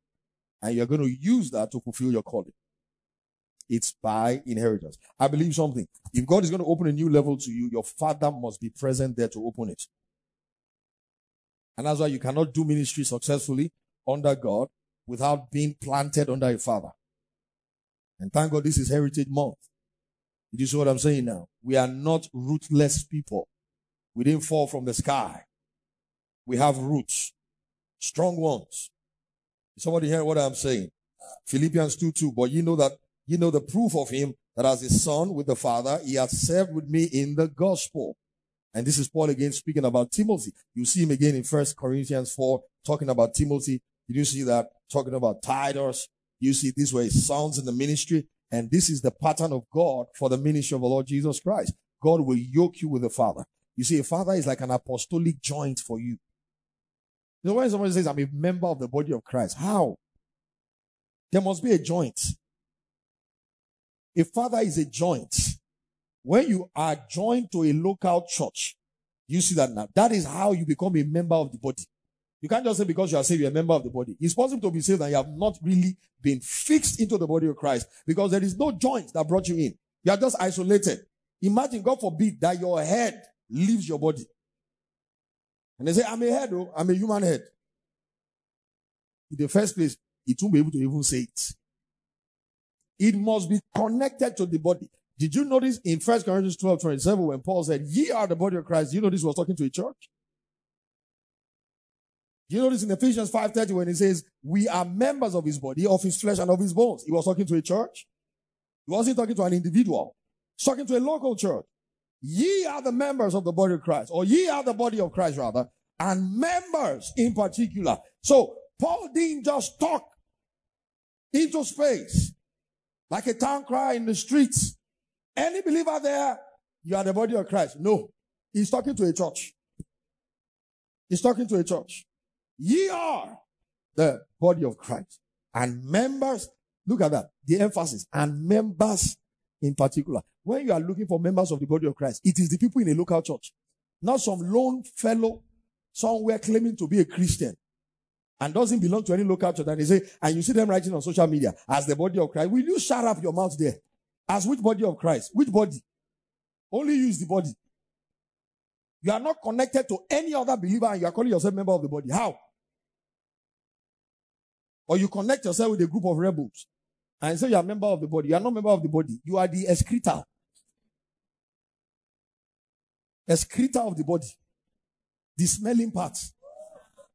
and you're going to use that to fulfill your calling. It's by inheritance. I believe something. If God is going to open a new level to you, your father must be present there to open it. And that's why you cannot do ministry successfully under God without being planted under a father. And thank God this is Heritage Month. You see what I'm saying now? We are not rootless people. We didn't fall from the sky. We have roots, strong ones. Somebody hear what I'm saying? Philippians 2 2. But you know that, you know the proof of him that as a son with the father, he has served with me in the gospel. And this is Paul again speaking about Timothy. You see him again in First Corinthians 4 talking about Timothy. You see that? Talking about Titus. You see this way it sounds in the ministry. And this is the pattern of God for the ministry of the Lord Jesus Christ. God will yoke you with the Father. You see, a father is like an apostolic joint for you. You know, when somebody says, I'm a member of the body of Christ, how? There must be a joint. A father is a joint. When you are joined to a local church, you see that now. That is how you become a member of the body. You can't just say because you are saved, you're a member of the body. It's possible to be saved and you have not really been fixed into the body of Christ because there is no joint that brought you in. You are just isolated. Imagine, God forbid, that your head leaves your body. And they say, I'm a head, oh, I'm a human head. In the first place, it won't be able to even say it. It must be connected to the body. Did you notice in 1 Corinthians 12, 27, when Paul said, Ye are the body of Christ, you know this was talking to a church? You notice in Ephesians 5:30 when he says, We are members of his body, of his flesh, and of his bones. He was talking to a church. He wasn't talking to an individual. He's talking to a local church. Ye are the members of the body of Christ, or ye are the body of Christ rather, and members in particular. So Paul didn't just talk into space like a town cry in the streets. Any believer there, you are the body of Christ. No, he's talking to a church. He's talking to a church. Ye are the body of Christ and members. Look at that. The emphasis and members in particular. When you are looking for members of the body of Christ, it is the people in a local church, not some lone fellow somewhere claiming to be a Christian and doesn't belong to any local church. And they say, and you see them writing on social media as the body of Christ. Will you shut up your mouth there? As which body of Christ? Which body? Only use the body. You are not connected to any other believer and you are calling yourself member of the body. How? Or you connect yourself with a group of rebels and say you are a member of the body. You are not a member of the body. You are the excreta. Excreta of the body. The smelling part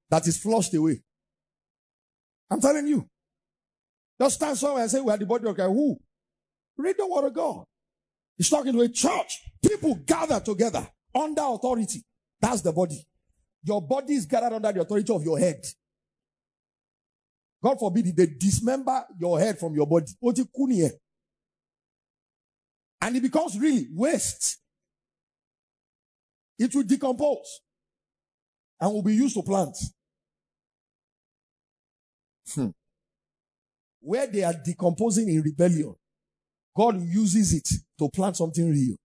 that is flushed away. I'm telling you. Just stand somewhere and say, We are the body of God. Who? Read the word of God. He's talking to a church. People gather together. under authority. That's the body. Your body is gathered under the authority of your head. God forbid they dismember your head from your body. And it becomes really waste. It will decompose and will be used to plant. Hmm. Where they are decomposing in rebellion, God uses it to plant something real.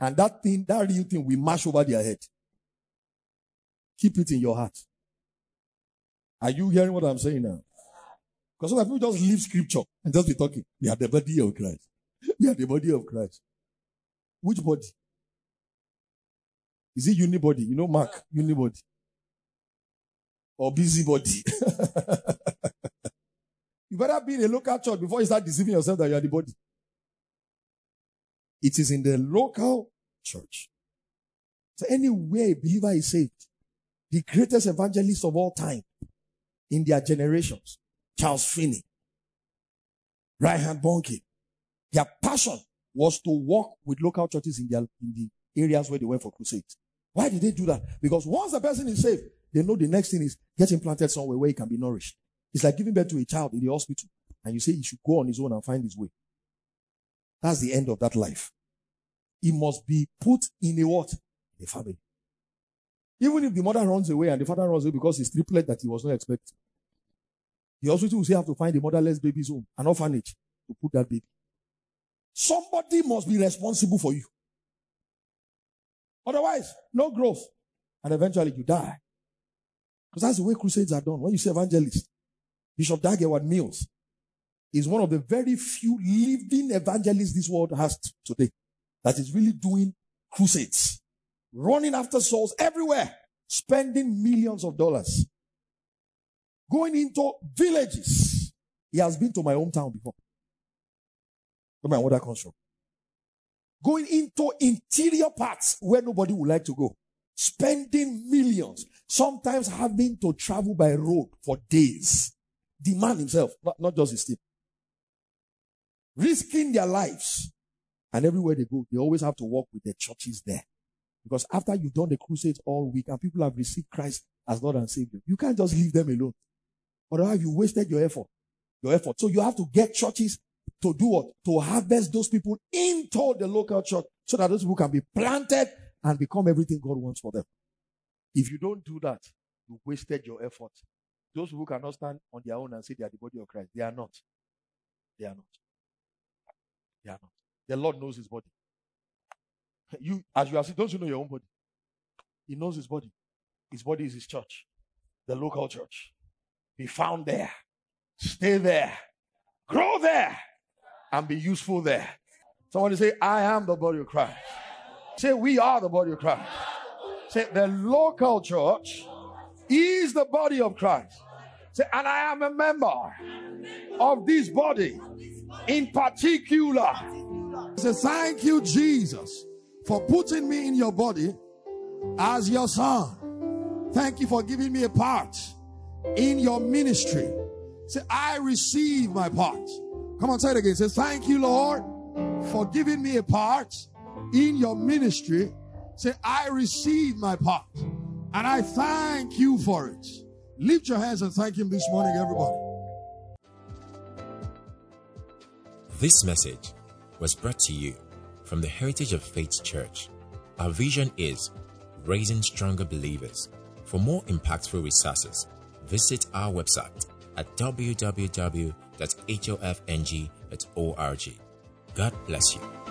And that thing, that real thing will mash over their head. Keep it in your heart. Are you hearing what I'm saying now? Because some people just leave scripture and just be talking. We are the body of Christ. We are the body of Christ. Which body? Is it unibody? You know, Mark, unibody. Or busybody. you better be in a local church before you start deceiving yourself that you are the body. It is in the local church. So anywhere a believer is saved, the greatest evangelist of all time in their generations, Charles Finney, Reinhard Bonnke, their passion was to work with local churches in, in the areas where they went for crusades. Why did they do that? Because once the person is saved, they know the next thing is get planted somewhere where he can be nourished. It's like giving birth to a child in the hospital and you say he should go on his own and find his way. That's the end of that life. He must be put in a what? A family. Even if the mother runs away and the father runs away because he's triplet that he was not expecting. The hospital will say have to find a motherless baby's home, an orphanage to put that baby. Somebody must be responsible for you. Otherwise, no growth. And eventually you die. Because that's the way crusades are done. When you say evangelist, Bishop Dag Heward-Mills is one of the very few living evangelists this world has today that is really doing crusades, running after souls everywhere, spending millions of dollars, going into villages. He has been to my hometown before. Where my mother comes from. Going into interior parts where nobody would like to go. Spending millions. Sometimes having to travel by road for days. The man himself, not, not just his team. Risking their lives and everywhere they go, they always have to walk with the churches there. Because after you've done the crusades all week and people have received Christ as Lord and Savior, you can't just leave them alone. Otherwise, you wasted your effort. Your effort. So you have to get churches to do what? To harvest those people into the local church so that those people can be planted and become everything God wants for them. If you don't do that, you wasted your effort. Those who cannot stand on their own and say they are the body of Christ, they are not. They are not. They are not. The Lord knows his body. You, as you are, saying, don't you know your own body? He knows his body. His body is his church, the local church. Be found there, stay there, grow there, and be useful there. Somebody say, I am the body of Christ. Say, we are the body of Christ. Say, the local church is the body of Christ. Say, and I am a member of this body in particular. Say, thank you, Jesus, for putting me in your body as your son. Thank you for giving me a part in your ministry. Say, I receive my part. Come on, say it again. Say, thank you, Lord, for giving me a part in your ministry. Say, I receive my part. And I thank you for it. Lift your hands and thank him this morning, everybody. This message was brought to you from the Heritage of Faith Church. Our vision is raising stronger believers. For more impactful resources, visit our website at www.hofng.org. God bless you.